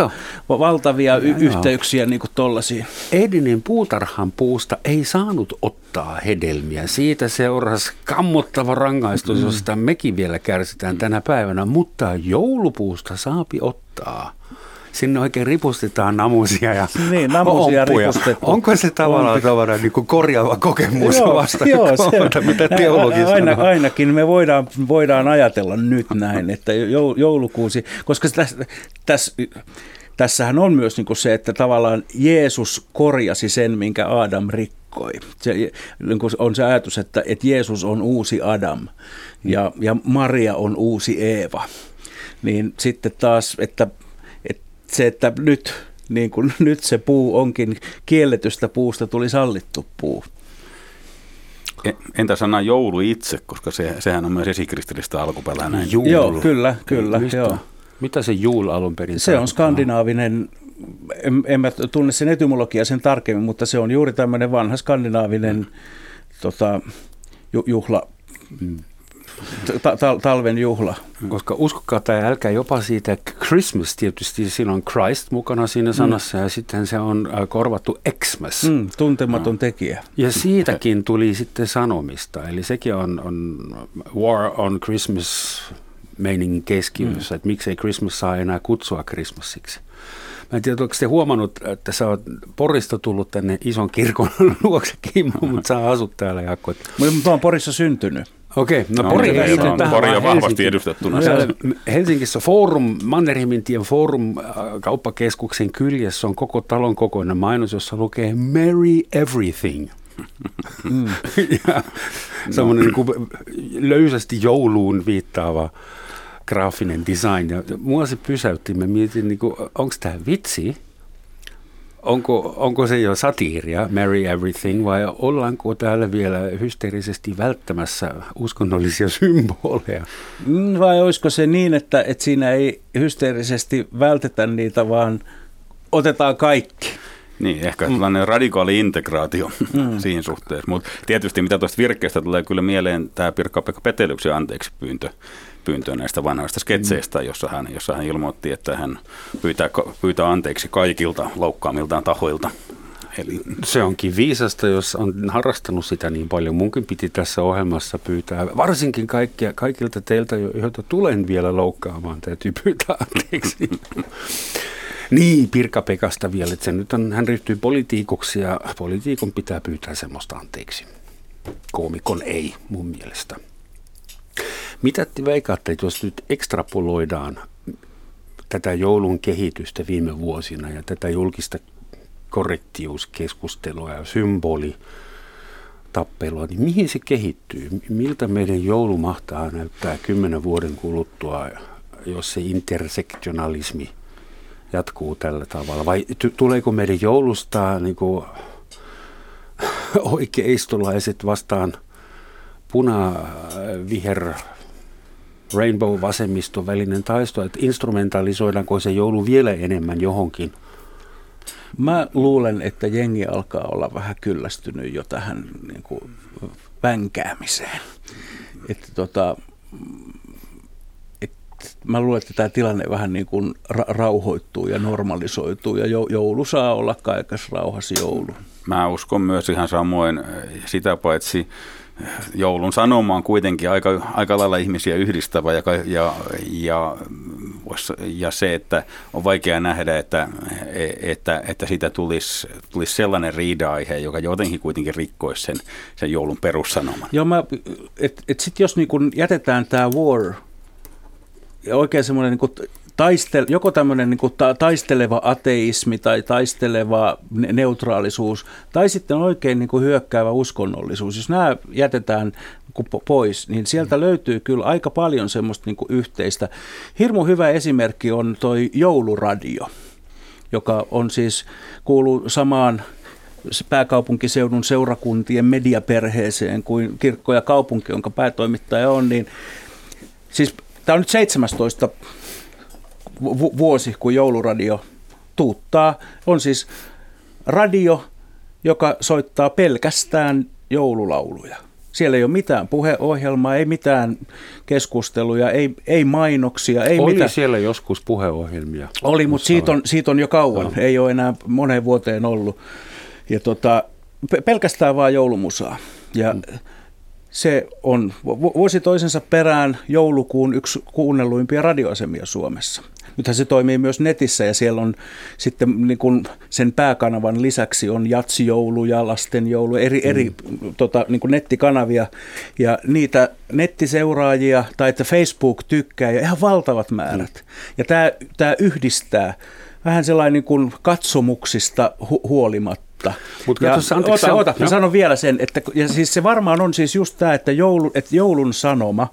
valtavia y- yhteyksiä niin kuin tollaisia. Edinin puutarhan puusta ei saanut ottaa hedelmiä. Siitä seurasi kammottava rangaistus, mm. josta mekin vielä kärsitään tänä päivänä, mutta joulupuusta saapi ottaa sinne oikein ripustetaan namusia ja Niin, namusia ripustettu. Onko se tavallaan tavallaan niin kuin korjaava kokemus joo, vasta, joo, se, mitä teologi aina, Ainakin me voidaan, voidaan ajatella nyt näin, että joulukuusi, koska tässä, tässä tässähän on myös niin kuin se, että tavallaan Jeesus korjasi sen, minkä Adam rikkoi. Se, niin kuin on se ajatus, että, että Jeesus on uusi Adam ja, ja Maria on uusi Eeva. Niin sitten taas, että se, että nyt, niin kuin, nyt se puu onkin kielletystä puusta tuli sallittu puu. Entä sana joulu itse, koska se, sehän on myös esikristillistä alkuperäinen. Juul. Joo, kyllä, kyllä. Mistä? Joo. Mitä se juul alun perin Se on skandinaavinen en, en mä tunne sen etymologiaa sen tarkemmin, mutta se on juuri tämmöinen vanha skandinaavinen tota, ju, juhla, ta, ta, talven juhla. Koska uskokaa tai älkää jopa siitä, Christmas tietysti siinä on Christ mukana siinä sanassa mm. ja sitten se on äh, korvattu Xmas. Mm, tuntematon no. tekijä. Ja siitäkin tuli sitten sanomista, eli sekin on, on War on Christmas meiningin keskiössä, mm. että miksei Christmas saa enää kutsua Christmasiksi. Mä en tiedä, onko te huomannut, että sä oot Porista tullut tänne ison kirkon luokse Kimmo, mutta sä asut täällä Jaakko. Mä oon Porissa syntynyt. Okei, no, no Pori, Pori, on, Pori on vahvasti edustettuna. Helsingissä Forum, Mannerheimintien Forum äh, kauppakeskuksen kyljessä on koko talon kokoinen mainos, jossa lukee Merry Everything. Mm. ja semmoinen no. niin löysästi jouluun viittaava graafinen design. Ja mua se pysäytti. Mä mietin, niin onko tämä vitsi? Onko, onko se jo satiiria, Marry Everything, vai ollaanko täällä vielä hysteerisesti välttämässä uskonnollisia symboleja? Mm, vai olisiko se niin, että, että siinä ei hysteerisesti vältetä niitä, vaan otetaan kaikki? Niin, ehkä mm. tällainen radikaali integraatio mm. siinä suhteessa. Mutta tietysti mitä tuosta virkkeestä tulee kyllä mieleen tämä Pirkka-Pekka Petelyksen anteeksi pyyntö, pyyntö näistä vanhoista sketseistä, jossa, hän, jossa hän ilmoitti, että hän pyytää, pyytää anteeksi kaikilta loukkaamiltaan tahoilta. Eli... Se onkin viisasta, jos on harrastanut sitä niin paljon. Munkin piti tässä ohjelmassa pyytää, varsinkin kaikkia, kaikilta teiltä, joita tulen vielä loukkaamaan, täytyy pyytää anteeksi. Niin, Pirka Pekasta vielä, että se nyt on, hän ryhtyy politiikoksi ja politiikon pitää pyytää semmoista anteeksi. Koomikon ei, mun mielestä. Mitä te veikaatte, että jos nyt ekstrapoloidaan tätä joulun kehitystä viime vuosina ja tätä julkista korrektiuskeskustelua ja symboli tappelua, niin mihin se kehittyy? Miltä meidän joulu mahtaa näyttää kymmenen vuoden kuluttua, jos se intersektionalismi jatkuu tällä tavalla? Vai t- tuleeko meidän joulusta niin oikeistolaiset vastaan puna, viher, rainbow vasemmiston välinen taisto, että instrumentalisoidaanko se joulu vielä enemmän johonkin? Mä luulen, että jengi alkaa olla vähän kyllästynyt jo tähän niin kuin, vänkäämiseen. Että tota, mä luulen, että tämä tilanne vähän niin kuin ra- rauhoittuu ja normalisoituu ja joulu saa olla kaikessa rauhassa joulu. Mä uskon myös ihan samoin sitä paitsi joulun sanoma on kuitenkin aika, aika lailla ihmisiä yhdistävä ja, ja, ja, ja se, että on vaikea nähdä, että, että, että siitä tulisi, tulisi sellainen riida-aihe, joka jotenkin kuitenkin rikkoisi sen, sen joulun perussanoman. Joo, mä, et, et sit jos niin kun jätetään tämä war ja oikein semmoinen niin taistel, joko tämmöinen niin ta, taisteleva ateismi tai taisteleva neutraalisuus, tai sitten oikein niin kuin hyökkäävä uskonnollisuus. Jos nämä jätetään niin pois, niin sieltä mm. löytyy kyllä aika paljon semmoista niin kuin yhteistä. Hirmu hyvä esimerkki on toi jouluradio, joka on siis, kuuluu samaan pääkaupunkiseudun seurakuntien mediaperheeseen kuin kirkko ja kaupunki, jonka päätoimittaja on, niin siis tämä on nyt 17 vuosi, kun jouluradio tuuttaa. On siis radio, joka soittaa pelkästään joululauluja. Siellä ei ole mitään puheohjelmaa, ei mitään keskusteluja, ei, ei mainoksia. Ei Oli mitään. siellä joskus puheohjelmia. Oli, mutta siitä on, siitä on jo kauan. No. Ei ole enää moneen vuoteen ollut. Ja tota, pelkästään vaan joulumusaa. Ja mm se on vuosi toisensa perään joulukuun yksi kuunnelluimpia radioasemia Suomessa. Nythän se toimii myös netissä ja siellä on sitten niin kuin sen pääkanavan lisäksi on jatsijoulu ja lastenjoulu, eri, mm. eri tota, niin kuin nettikanavia ja niitä nettiseuraajia tai että Facebook tykkää ja ihan valtavat määrät. Mm. Ja tämä, tämä yhdistää vähän sellainen niin kuin katsomuksista hu- huolimatta totta. Mut ja, anteeksi, ota, ota, mä sanon vielä sen, että ja siis se varmaan on siis just tämä, että, joulu, että joulun sanoma,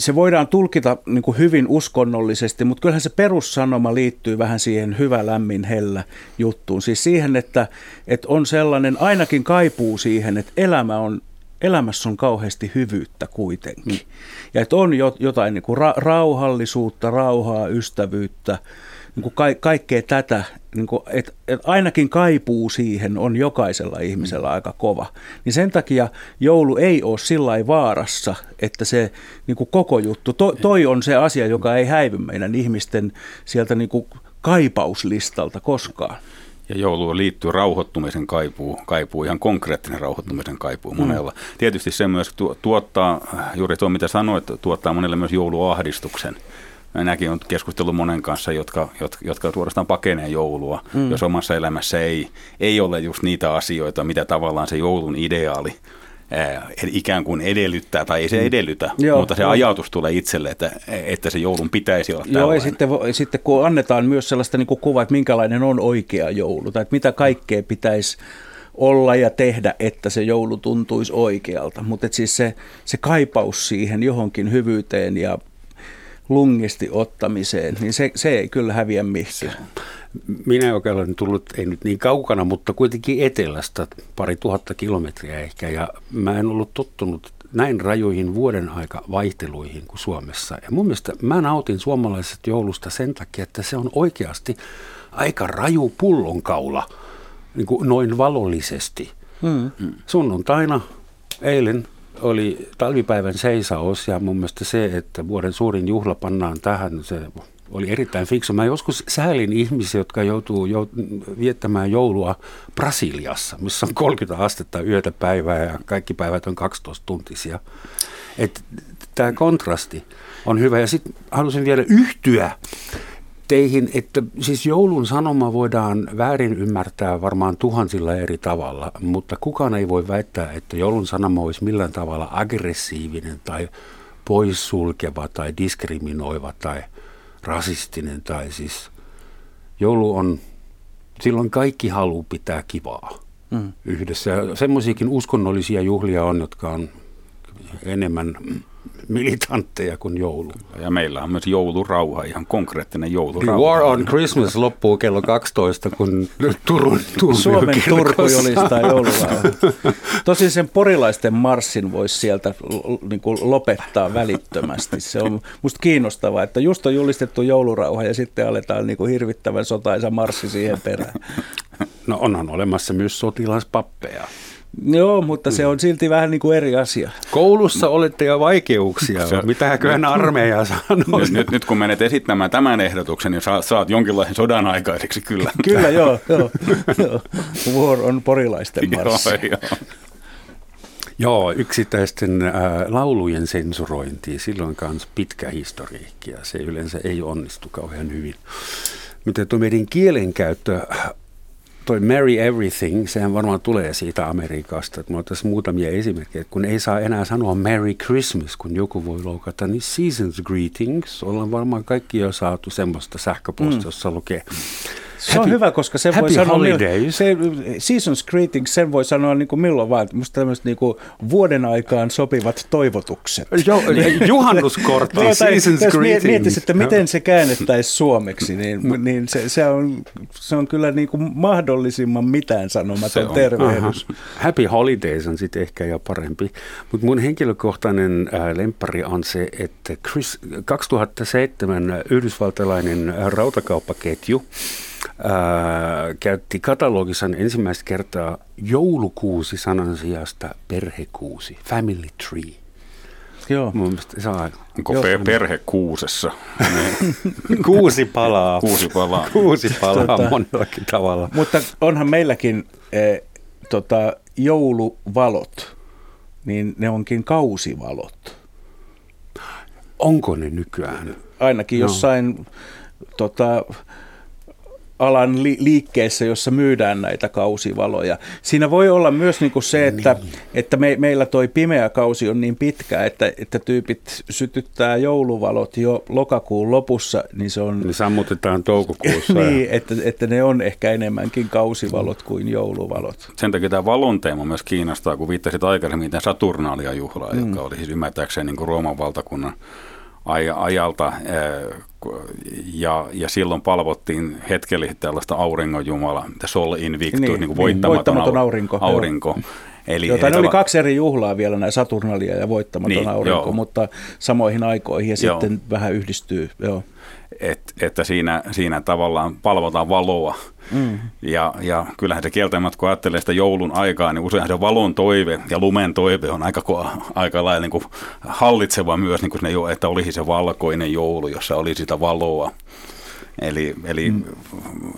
se voidaan tulkita niin kuin hyvin uskonnollisesti, mutta kyllähän se perussanoma liittyy vähän siihen hyvä, lämmin, hellä juttuun. Siis siihen, että, että on sellainen, ainakin kaipuu siihen, että elämä on, elämässä on kauheasti hyvyyttä kuitenkin. Mm. Ja että on jotain niin kuin ra- rauhallisuutta, rauhaa, ystävyyttä, niin kuin ka- kaikkea tätä, niin kuin, että, että ainakin kaipuu siihen on jokaisella ihmisellä mm. aika kova. Niin sen takia joulu ei ole sillä vaarassa, että se niin kuin koko juttu, to, toi on se asia, joka ei häivy meidän ihmisten sieltä niin kuin kaipauslistalta koskaan. Ja jouluun liittyy rauhoittumisen kaipuu, kaipuu ihan konkreettinen rauhoittumisen kaipuu monella. Mm. Tietysti se myös tuottaa, juuri tuo mitä sanoit, tuottaa monelle myös jouluahdistuksen. Minäkin olen keskustellut monen kanssa, jotka, jotka, jotka suorastaan pakenee joulua, mm. jos omassa elämässä ei, ei ole just niitä asioita, mitä tavallaan se joulun ideaali ikään kuin edellyttää, tai ei se mm. edellytä, Joo, mutta se jo. ajatus tulee itselle, että, että se joulun pitäisi olla Joo, ja sitten, sitten kun annetaan myös sellaista niin kuin kuvaa, että minkälainen on oikea joulu, tai että mitä kaikkea pitäisi olla ja tehdä, että se joulu tuntuisi oikealta. Mutta siis se, se kaipaus siihen johonkin hyvyyteen ja lungisti ottamiseen, niin se, se ei kyllä häviä mihinkään. Minä, joka olen tullut, ei nyt niin kaukana, mutta kuitenkin etelästä, pari tuhatta kilometriä ehkä, ja mä en ollut tottunut näin rajoihin vuoden aika vaihteluihin kuin Suomessa. Ja mun mielestä mä nautin suomalaisesta joulusta sen takia, että se on oikeasti aika raju pullonkaula, niin kuin noin valollisesti. Hmm. Sunnuntaina eilen oli talvipäivän seisaus ja mun mielestä se, että vuoden suurin juhla pannaan tähän, se oli erittäin fiksu. Mä joskus säälin ihmisiä, jotka joutuu viettämään joulua Brasiliassa, missä on 30 astetta yötä päivää ja kaikki päivät on 12 tuntisia. Tämä kontrasti on hyvä. Ja sitten halusin vielä yhtyä teihin, että siis joulun sanoma voidaan väärin ymmärtää varmaan tuhansilla eri tavalla, mutta kukaan ei voi väittää, että joulun sanoma olisi millään tavalla aggressiivinen tai poissulkeva tai diskriminoiva tai rasistinen tai siis joulu on, silloin kaikki haluaa pitää kivaa mm. yhdessä. Semmoisiakin uskonnollisia juhlia on, jotka on enemmän militantteja kuin joulu. Ja meillä on myös joulurauha, ihan konkreettinen joulurauha. War on Christmas loppuu kello 12, kun Turun Turku Suomen Turku julistaa joulurauha. Tosin sen porilaisten marssin voisi sieltä niin kuin lopettaa välittömästi. Se on musta kiinnostavaa, että just on julistettu joulurauha ja sitten aletaan niin kuin hirvittävän sotaisa marssi siihen perään. No onhan olemassa myös sotilaspappeja. Joo, mutta se on silti vähän niin kuin eri asia. Koulussa olette jo vaikeuksia. Mitäköhän armeija sanoo? Nyt, nyt, nyt kun menet esittämään tämän ehdotuksen, niin saat, saat jonkinlaisen sodan aikaiseksi kyllä. kyllä, joo. joo, joo. War on porilaisten marssi. joo, joo. Joo, yksittäisten äh, laulujen sensurointi, silloin kanssa pitkä historiikki ja se yleensä ei onnistu kauhean hyvin. Mitä tuo meidän kielenkäyttö toi Merry Everything, sehän varmaan tulee siitä Amerikasta. Että tässä muutamia esimerkkejä, kun ei saa enää sanoa Merry Christmas, kun joku voi loukata, niin Seasons Greetings, ollaan varmaan kaikki jo saatu semmoista sähköpostia, mm. jossa lukee se happy, on hyvä, koska se voi sanoa, holidays. se, season's greetings, sen voi sanoa niin kuin milloin vaan. Musta tämmöiset niin kuin vuoden aikaan sopivat toivotukset. Jo, juhannuskortti, no, season's greetings. Miettisi, että miten se käännettäisiin suomeksi, niin, niin se, se, on, se on kyllä niin kuin mahdollisimman mitään sanomaton on, tervehdys. Aha. Happy holidays on sitten ehkä jo parempi. Mutta mun henkilökohtainen äh, lempari on se, että Chris, 2007 yhdysvaltalainen rautakauppaketju, ää, käytti katalogissaan ensimmäistä kertaa joulukuusi sanan sijasta perhekuusi, family tree. Joo. Mun mielestä saa. Onko Joo. perhe kuusessa? Kuusi palaa. Kuusi palaa. Kuusi palaa tota, monellakin tavalla. Mutta onhan meilläkin eh, tota, jouluvalot, niin ne onkin kausivalot. Onko ne nykyään? Ainakin no. jossain tota, alan li- liikkeessä, jossa myydään näitä kausivaloja. Siinä voi olla myös niin kuin se, että, niin. että me, meillä toi pimeä kausi on niin pitkä, että, että tyypit sytyttää jouluvalot jo lokakuun lopussa, niin se on... Ne sammutetaan toukokuussa. niin, että, että ne on ehkä enemmänkin kausivalot kuin jouluvalot. Sen takia tämä valon teema myös kiinnostaa, kun viittasit aikaisemmin tämän Saturnaalia juhlaa, mm. joka oli siis ymmärtääkseni niin kuin Rooman valtakunnan ajalta ja, ja silloin palvottiin hetkellisesti tällaista auringonjumala, the sol invictus, niin, niin kuin voittamaton, niin, voittamaton aurinko. aurinko. Eli, Jota, ne oli kaksi eri juhlaa vielä, näin Saturnalia ja voittamaton niin, aurinko, joo. mutta samoihin aikoihin ja joo. sitten vähän yhdistyy. Joo. Et, että siinä, siinä tavallaan palvotaan valoa. Mm. Ja, ja kyllähän se kieltämättä, kun ajattelee sitä joulun aikaa, niin usein se valon toive ja lumen toive on aika, aika lailla niin kuin hallitseva myös, niin kuin ne, että olisi se valkoinen joulu, jossa oli sitä valoa. Eli, eli mm.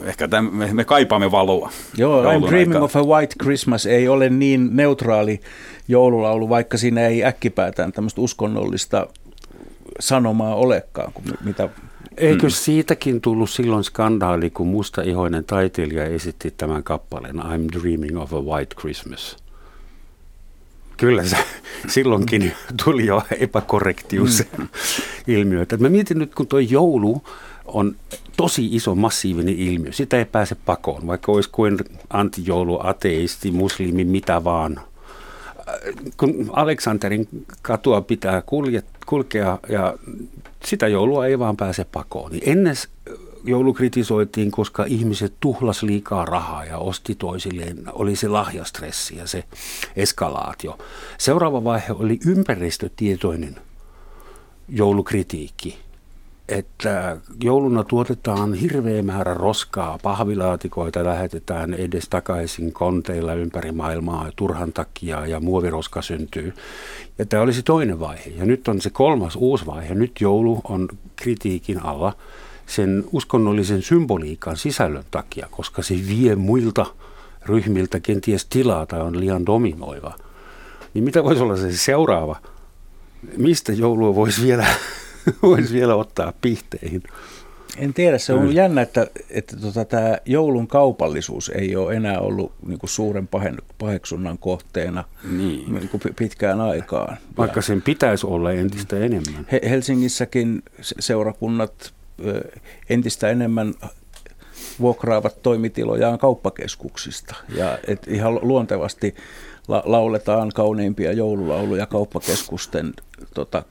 ehkä tämän, me, me kaipaamme valoa. Joo, I'm Dreaming aikaa. of a White Christmas ei ole niin neutraali joululaulu, vaikka siinä ei äkkipäätään tämmöistä uskonnollista sanomaa olekaan, kuin mitä Eikö mm. siitäkin tullut silloin skandaali, kun mustaihoinen taiteilija esitti tämän kappaleen I'm Dreaming of a White Christmas? Kyllä se silloinkin tuli jo epäkorrektius mm. ilmiöitä. Mä mietin nyt, kun tuo joulu on tosi iso, massiivinen ilmiö. Sitä ei pääse pakoon, vaikka olisi kuin antijoulu, ateisti, muslimi, mitä vaan. Kun Aleksanterin katua pitää kulkea ja sitä joulua ei vaan pääse pakoon. Niin ennen joulu kritisoitiin, koska ihmiset tuhlas liikaa rahaa ja osti toisilleen, oli se lahjastressi ja se eskalaatio. Seuraava vaihe oli ympäristötietoinen joulukritiikki että jouluna tuotetaan hirveä määrä roskaa, pahvilaatikoita lähetetään edes takaisin konteilla ympäri maailmaa turhan takia ja muoviroska syntyy. Ja tämä olisi toinen vaihe. Ja nyt on se kolmas uusi vaihe. Nyt joulu on kritiikin alla sen uskonnollisen symboliikan sisällön takia, koska se vie muilta ryhmiltä kenties tilaa tai on liian dominoiva. Niin mitä voisi olla se seuraava? Mistä joulua voisi vielä voisi vielä ottaa pihteihin. En tiedä, se on mm. jännä, että, että tota, tämä joulun kaupallisuus ei ole enää ollut niin kuin suuren pahen, paheksunnan kohteena niin. Niin kuin pitkään aikaan. Vaikka ja, sen pitäisi olla entistä enemmän. He, Helsingissäkin seurakunnat entistä enemmän vuokraavat toimitilojaan kauppakeskuksista. Ja et ihan luontevasti la, lauletaan kauneimpia joululauluja kauppakeskusten tota,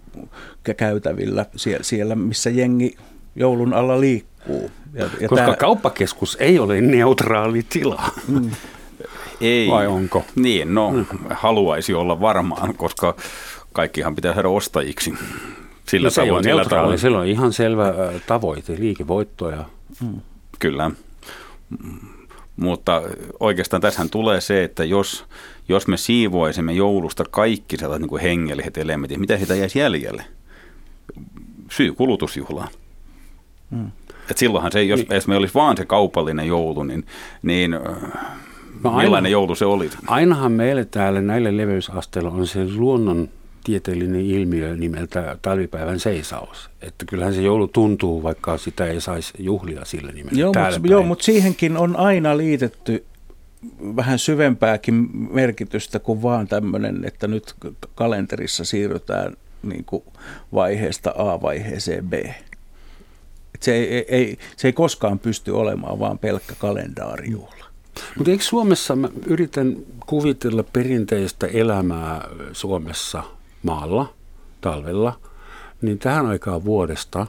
käytävillä, siellä, siellä, missä jengi joulun alla liikkuu. Ja, ja Koska tää... kauppakeskus ei ole neutraali tila. Mm. Ei. Vai onko? Niin, no mm. haluaisi olla varmaan, koska kaikkihan pitää saada ostajiksi. Sillä no se tavoin, on neutraali, sillä on ihan selvä tavoite, liikevoittoja. Mm. Kyllä. Mutta oikeastaan tässähän tulee se, että jos, jos me siivoisimme joulusta kaikki sellaiset niin kuin hengelliset elementit, mitä siitä jäisi jäljelle? Syy kulutusjuhlaan. Hmm. Et silloinhan se, jos, niin. jos me olisi vaan se kaupallinen joulu, niin, niin no millainen aina, joulu se oli? Ainahan meille täällä näillä leveysasteilla on se luonnon tieteellinen ilmiö nimeltä talvipäivän seisaus. Että kyllähän se joulu tuntuu, vaikka sitä ei saisi juhlia sillä nimellä. Joo, mutta, joo, mutta siihenkin on aina liitetty vähän syvempääkin merkitystä kuin vaan tämmöinen, että nyt kalenterissa siirrytään niin kuin vaiheesta A vaiheeseen B. Et se, ei, ei, se ei koskaan pysty olemaan vaan pelkkä kalendaarijuhla. Mutta eikö Suomessa, mä yritän kuvitella perinteistä elämää Suomessa maalla talvella, niin tähän aikaan vuodesta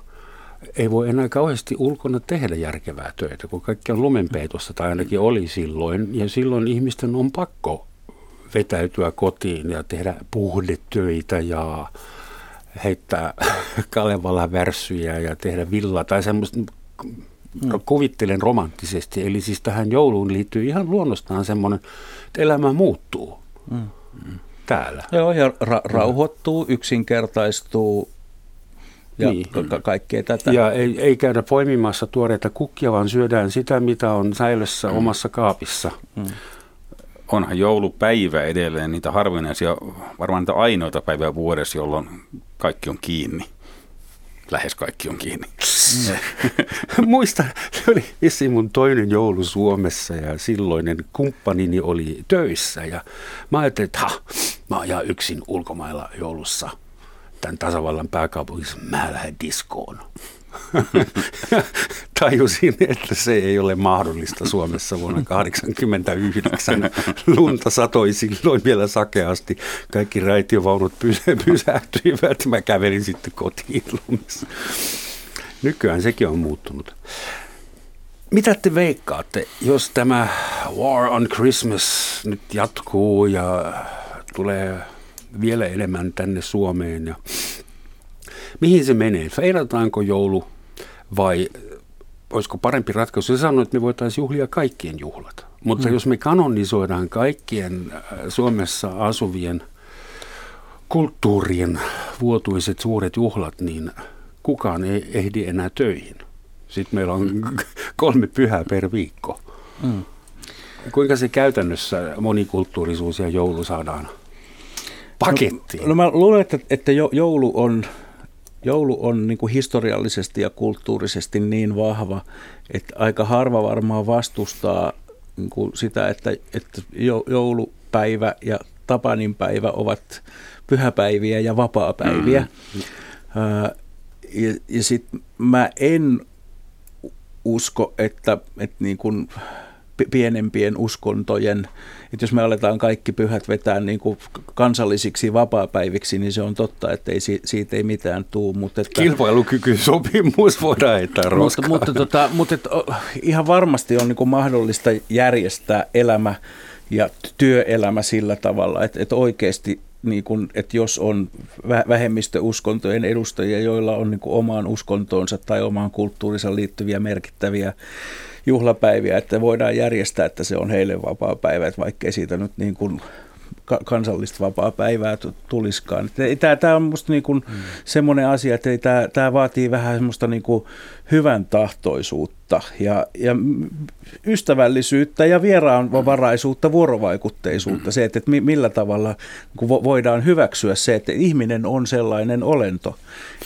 ei voi enää kauheasti ulkona tehdä järkevää töitä, kun kaikki on lumenpeitossa tai ainakin oli silloin. Ja silloin ihmisten on pakko vetäytyä kotiin ja tehdä puhdetöitä ja heittää Kalevala värssyjä ja tehdä villa tai semmoista, mm. kuvittelen romanttisesti. Eli siis tähän jouluun liittyy ihan luonnostaan semmoinen, että elämä muuttuu mm. täällä. Joo, ja ra- rauhoittuu, yksinkertaistuu ja niin. ka- kaikkea tätä. Ja ei, ei käydä poimimassa tuoreita kukkia, vaan syödään sitä, mitä on säilössä mm. omassa kaapissa. Mm onhan joulupäivä edelleen niitä harvinaisia, varmaan niitä ainoita päivää vuodessa, jolloin kaikki on kiinni. Lähes kaikki on kiinni. Mm. Muistan, se oli esi mun toinen joulu Suomessa ja silloinen kumppanini oli töissä ja mä ajattelin, että ha, mä ajan yksin ulkomailla joulussa tämän tasavallan pääkaupungissa, mä lähden diskoon. Tajusin, että se ei ole mahdollista Suomessa vuonna 1989. Lunta satoi silloin vielä sakeasti. Kaikki raitiovaunut pysähtyivät. Mä kävelin sitten kotiin lumessa. Nykyään sekin on muuttunut. Mitä te veikkaatte, jos tämä War on Christmas nyt jatkuu ja tulee vielä enemmän tänne Suomeen ja mihin se menee? Feirataanko joulu vai olisiko parempi ratkaisu? Se sanoi, että me voitaisiin juhlia kaikkien juhlat. Mutta mm. jos me kanonisoidaan kaikkien Suomessa asuvien kulttuurien vuotuiset suuret juhlat, niin kukaan ei ehdi enää töihin. Sitten meillä on kolme pyhää per viikko. Mm. Kuinka se käytännössä monikulttuurisuus ja joulu saadaan pakettiin? No, no mä luulen, että, että joulu on, joulu on niin kuin historiallisesti ja kulttuurisesti niin vahva, että aika harva varmaan vastustaa niin kuin sitä, että, että joulupäivä ja tapaninpäivä ovat pyhäpäiviä ja vapaapäiviä. Mm. ja ja sitten mä en usko, että, että niin kuin pienempien uskontojen, että jos me aletaan kaikki pyhät vetää niin kuin kansallisiksi vapaapäiviksi, niin se on totta, että ei, siitä ei mitään tuu. Mutta että, Kilpailukyky sopimus voidaan heittää roskaan. Mutta, mutta, tota, mutta että ihan varmasti on niin kuin mahdollista järjestää elämä ja työelämä sillä tavalla, että, että oikeasti niin kuin, että jos on vähemmistöuskontojen edustajia, joilla on niin kuin omaan uskontoonsa tai omaan kulttuurinsa liittyviä merkittäviä juhlapäiviä, että voidaan järjestää, että se on heille vapaa päivä, että vaikkei siitä nyt niin kuin kansallista vapaa-päivää tuliskaan. Tämä, on minusta niin kuin mm. semmoinen asia, että tämä, tämä vaatii vähän semmoista niin kuin hyvän tahtoisuutta ja, ja ystävällisyyttä ja vieraanvaraisuutta, vuorovaikutteisuutta. Mm. Se, että, että millä tavalla niin voidaan hyväksyä se, että ihminen on sellainen olento,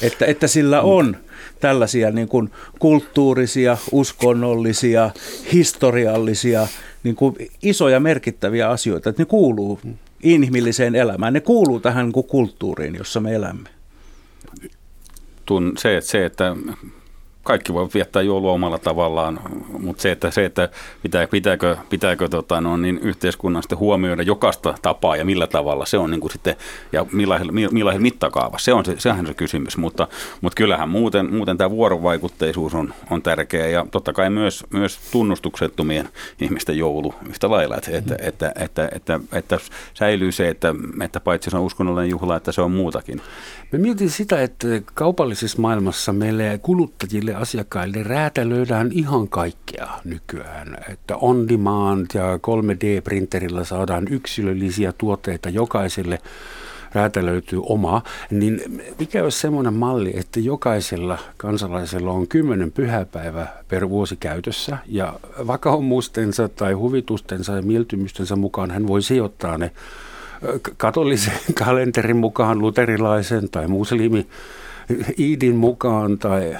että, että sillä mm. on tällaisia niin kuin kulttuurisia, uskonnollisia, historiallisia niin kuin isoja merkittäviä asioita, että ne kuuluu inhimilliseen elämään, ne kuuluu tähän niin kulttuuriin, jossa me elämme. Se, että, se, että kaikki voi viettää joulua omalla tavallaan, mutta se, että, se, että pitää, pitääkö, pitääkö tota, no, niin yhteiskunnan sitten huomioida jokaista tapaa ja millä tavalla se on niin kuin sitten, ja millaisen, millaisen mittakaava, se on se, sehän on se kysymys, mutta, mutta kyllähän muuten, muuten tämä vuorovaikutteisuus on, on tärkeä ja totta kai myös, myös tunnustuksettomien ihmisten joulu yhtä lailla, että, että, että, että, että, että säilyy se, että, että paitsi se on uskonnollinen juhla, että se on muutakin. Mä mietin sitä, että kaupallisessa maailmassa meille kuluttajille, asiakkaille räätälöidään ihan kaikkea nykyään. Että on demand ja 3D-printerillä saadaan yksilöllisiä tuotteita jokaiselle räätälöityy oma, niin mikä olisi semmoinen malli, että jokaisella kansalaisella on kymmenen pyhäpäivä per vuosi käytössä ja vakaumustensa tai huvitustensa ja mieltymystensä mukaan hän voi sijoittaa ne katolisen kalenterin mukaan, luterilaisen tai muslimi Iidin mukaan tai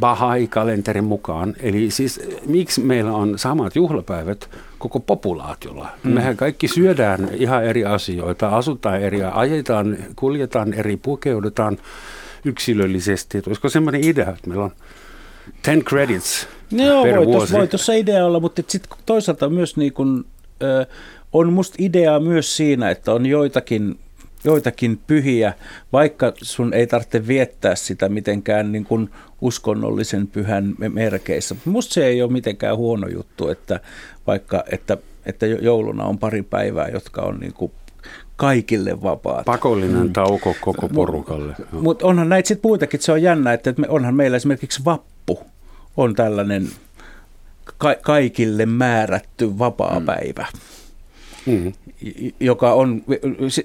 Bahai-kalenterin mukaan. Eli siis miksi meillä on samat juhlapäivät koko populaatiolla? Mm. Mehän kaikki syödään ihan eri asioita, asutaan eri, ajetaan, kuljetaan eri, pukeudutaan yksilöllisesti. Että olisiko semmoinen idea, että meillä on 10 credits Joo, per voi, vuosi? voi tuossa idea olla, mutta sitten toisaalta myös niin kun, ö, on musta ideaa myös siinä, että on joitakin, joitakin pyhiä, vaikka sun ei tarvitse viettää sitä mitenkään niin kuin uskonnollisen pyhän merkeissä. Musta se ei ole mitenkään huono juttu, että vaikka että, että jouluna on pari päivää, jotka on niin kuin kaikille vapaat. Pakollinen mm. tauko koko porukalle. Mutta onhan näitä sitten muitakin, se on jännä, että me, onhan meillä esimerkiksi vappu on tällainen ka- kaikille määrätty vapaa päivä. Mm mm. joka on,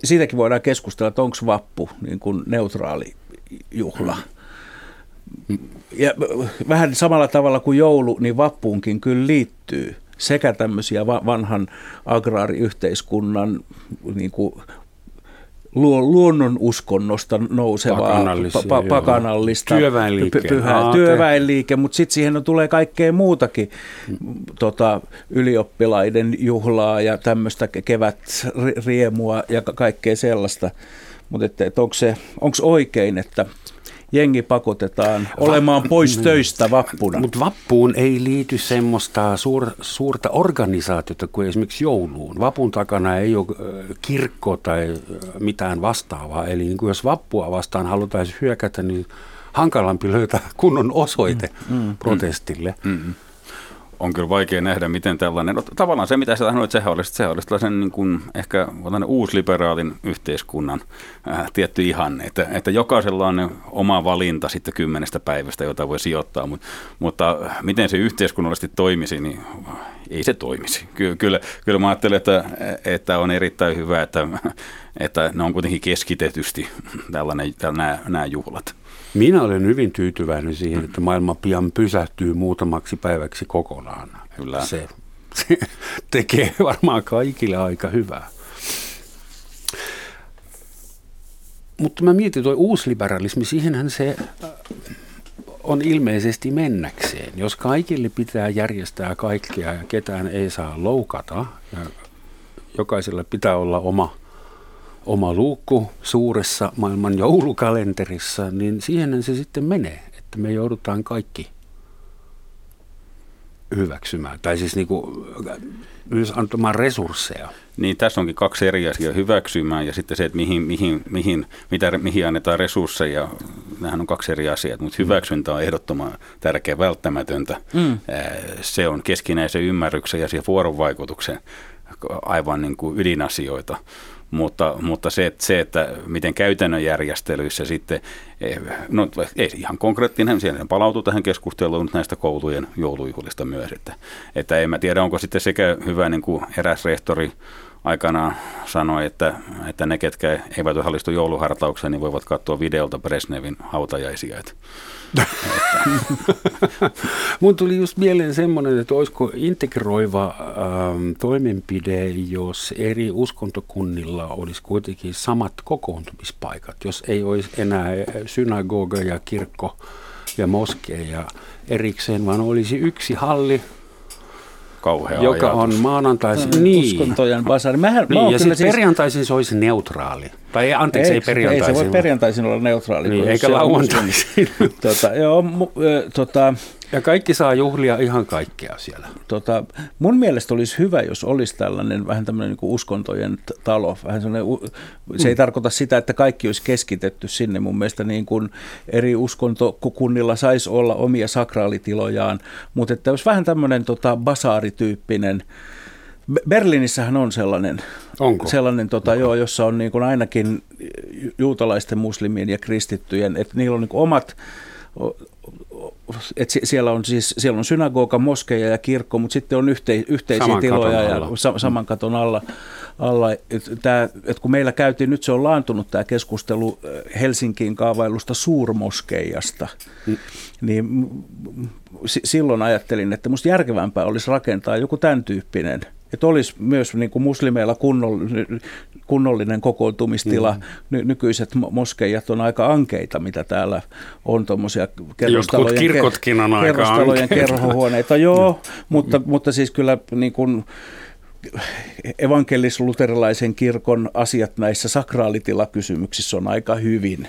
siitäkin voidaan keskustella, että onko vappu niin kuin neutraali juhla. Mm. Ja vähän samalla tavalla kuin joulu, niin vappuunkin kyllä liittyy sekä tämmöisiä vanhan agraariyhteiskunnan niin kuin luonnon uskonnosta nousevaa pa- pakanallista työväenliike, pyhää työväenliike, mutta sitten siihen tulee kaikkea muutakin mm. tota, ylioppilaiden juhlaa ja tämmöistä kevätriemua ja kaikkea sellaista. Mutta onko se onko oikein, että jengi pakotetaan olemaan pois Va- töistä vappuna. Mutta vappuun ei liity semmoista suur, suurta organisaatiota kuin esimerkiksi jouluun. Vapun takana ei ole kirkko tai mitään vastaavaa. Eli niin kuin jos vappua vastaan halutaan hyökätä, niin hankalampi löytää kunnon osoite mm, mm, protestille. Mm, mm. On kyllä vaikea nähdä, miten tällainen, no, tavallaan se mitä sä sanoit, sehän olisi, sehän olisi tällaisen niin kuin, ehkä uusliberaalin yhteiskunnan ää, tietty ihanne, että, että jokaisella on oma valinta sitten kymmenestä päivästä, jota voi sijoittaa, mutta, mutta miten se yhteiskunnallisesti toimisi, niin ei se toimisi. Kyllä, kyllä, kyllä mä ajattelen, että, että on erittäin hyvä, että, että ne on kuitenkin keskitetysti tällainen, nämä, nämä juhlat. Minä olen hyvin tyytyväinen siihen, että maailma pian pysähtyy muutamaksi päiväksi kokonaan. Kyllä. Se, se tekee varmaan kaikille aika hyvää. Mutta mä mietin, tuo uusliberalismi, siihenhän se äh, on ilmeisesti mennäkseen. Jos kaikille pitää järjestää kaikkea ja ketään ei saa loukata ja jokaisella pitää olla oma – oma luukku suuressa maailman joulukalenterissa, niin siihen se sitten menee, että me joudutaan kaikki hyväksymään, tai siis niin kuin, myös antamaan resursseja. Niin, tässä onkin kaksi eri asiaa, hyväksymään ja sitten se, että mihin, mihin, mihin, mitä, mihin annetaan resursseja. Nämähän on kaksi eri asiaa, mutta hyväksyntä on ehdottoman tärkeä, välttämätöntä. Mm. Se on keskinäisen ymmärryksen ja vuorovaikutuksen aivan niin kuin ydinasioita mutta, mutta se, että, se, että miten käytännön järjestelyissä sitten, eh, no ei ihan konkreettinen, siellä palautuu tähän keskusteluun näistä koulujen joulujuhlista myös, että, että en mä tiedä, onko sitten sekä hyvä niin kuin eräs rehtori aikanaan sanoi, että, että ne, ketkä eivät osallistu jouluhartaukseen, niin voivat katsoa videolta Bresnevin hautajaisia. Että, Mun tuli just mieleen semmoinen, että olisiko integroiva ähm, toimenpide, jos eri uskontokunnilla olisi kuitenkin samat kokoontumispaikat, jos ei olisi enää synagoga ja kirkko ja moskeja erikseen, vaan olisi yksi halli, kauhea Joka ajatus. on maanantaisin. Niin. Uskontojen basari. Mähän, niin, mä ja siis, siis perjantaisin se olisi neutraali. Tai anteeksi, ei, ei perjantaisin. Ei se voi perjantaisin olla neutraali. Niin, eikä lauantaisin. tota, joo, mu, tota, ja kaikki saa juhlia ihan kaikkea siellä. Tota, mun mielestä olisi hyvä, jos olisi tällainen vähän tämmöinen niin uskontojen talo. Vähän se mm. ei tarkoita sitä, että kaikki olisi keskitetty sinne. Mun mielestä niin kuin eri uskontokunnilla saisi olla omia sakraalitilojaan, mutta että olisi vähän tämmöinen tota, basaarityyppinen Berliinissähän on sellainen, Onko? sellainen tota, joo, jossa on niin kuin ainakin juutalaisten, muslimien ja kristittyjen, että niillä on niin kuin omat että siellä on siis siellä on synagoga, moskeja ja kirkko, mutta sitten on yhtei, yhteisiä saman tiloja ja sa, saman katon alla. alla. Et tää, et kun meillä käytiin, nyt se on laantunut tämä keskustelu Helsinkiin kaavailusta suurmoskeijasta, mm. niin silloin ajattelin, että musta järkevämpää olisi rakentaa joku tämän tyyppinen – että olisi myös niin kuin muslimeilla kunnollinen, kunnollinen kokoontumistila. Mm. Ny, nykyiset moskeijat on aika ankeita, mitä täällä on tuommoisia kerrostalojen, kirkotkin on aika kerrostalojen kerhohuoneita. Joo, mm. mutta, mutta siis kyllä niin kuin, evankelis-luterilaisen kirkon asiat näissä sakraalitilakysymyksissä on aika hyvin.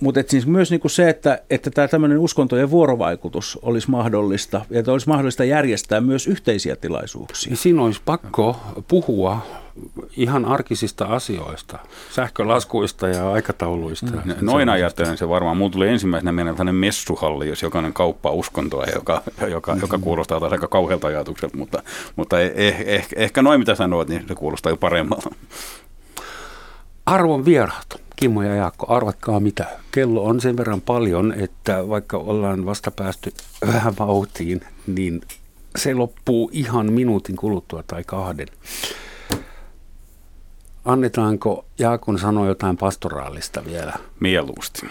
Mutta siis myös niinku se, että, että tämä tämmöinen uskontojen vuorovaikutus olisi mahdollista, ja että olisi mahdollista järjestää myös yhteisiä tilaisuuksia. Siinä olisi pakko puhua ihan arkisista asioista, sähkölaskuista ja aikatauluista. Mm. Noin ajattelen se varmaan. Mulla tuli ensimmäisenä mieleen tämmöinen messuhalli, jos jokainen kauppa uskontoa, joka, joka, joka kuulostaa taas aika kauhealta ajatukselta, mutta, mutta eh, eh, ehkä noin mitä sanoit, niin se kuulostaa jo paremmalta. Arvon vieraat. Kimmo ja Jaakko, arvatkaa mitä. Kello on sen verran paljon, että vaikka ollaan vasta päästy vähän vauhtiin, niin se loppuu ihan minuutin kuluttua tai kahden. Annetaanko Jaakon sanoa jotain pastoraalista vielä? Mieluusti.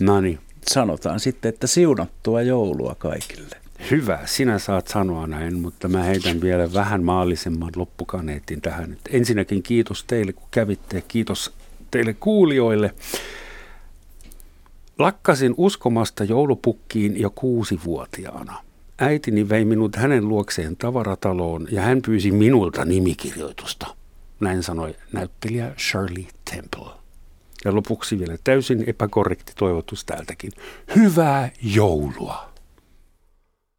No niin. Sanotaan sitten, että siunattua joulua kaikille. Hyvä, sinä saat sanoa näin, mutta mä heitän vielä vähän maallisemman loppukaneetin tähän. Ensinnäkin kiitos teille, kun kävitte. Kiitos teille kuulijoille. Lakkasin uskomasta joulupukkiin jo kuusivuotiaana. Äitini vei minut hänen luokseen tavarataloon ja hän pyysi minulta nimikirjoitusta. Näin sanoi näyttelijä Shirley Temple. Ja lopuksi vielä täysin epäkorrekti toivotus täältäkin. Hyvää joulua!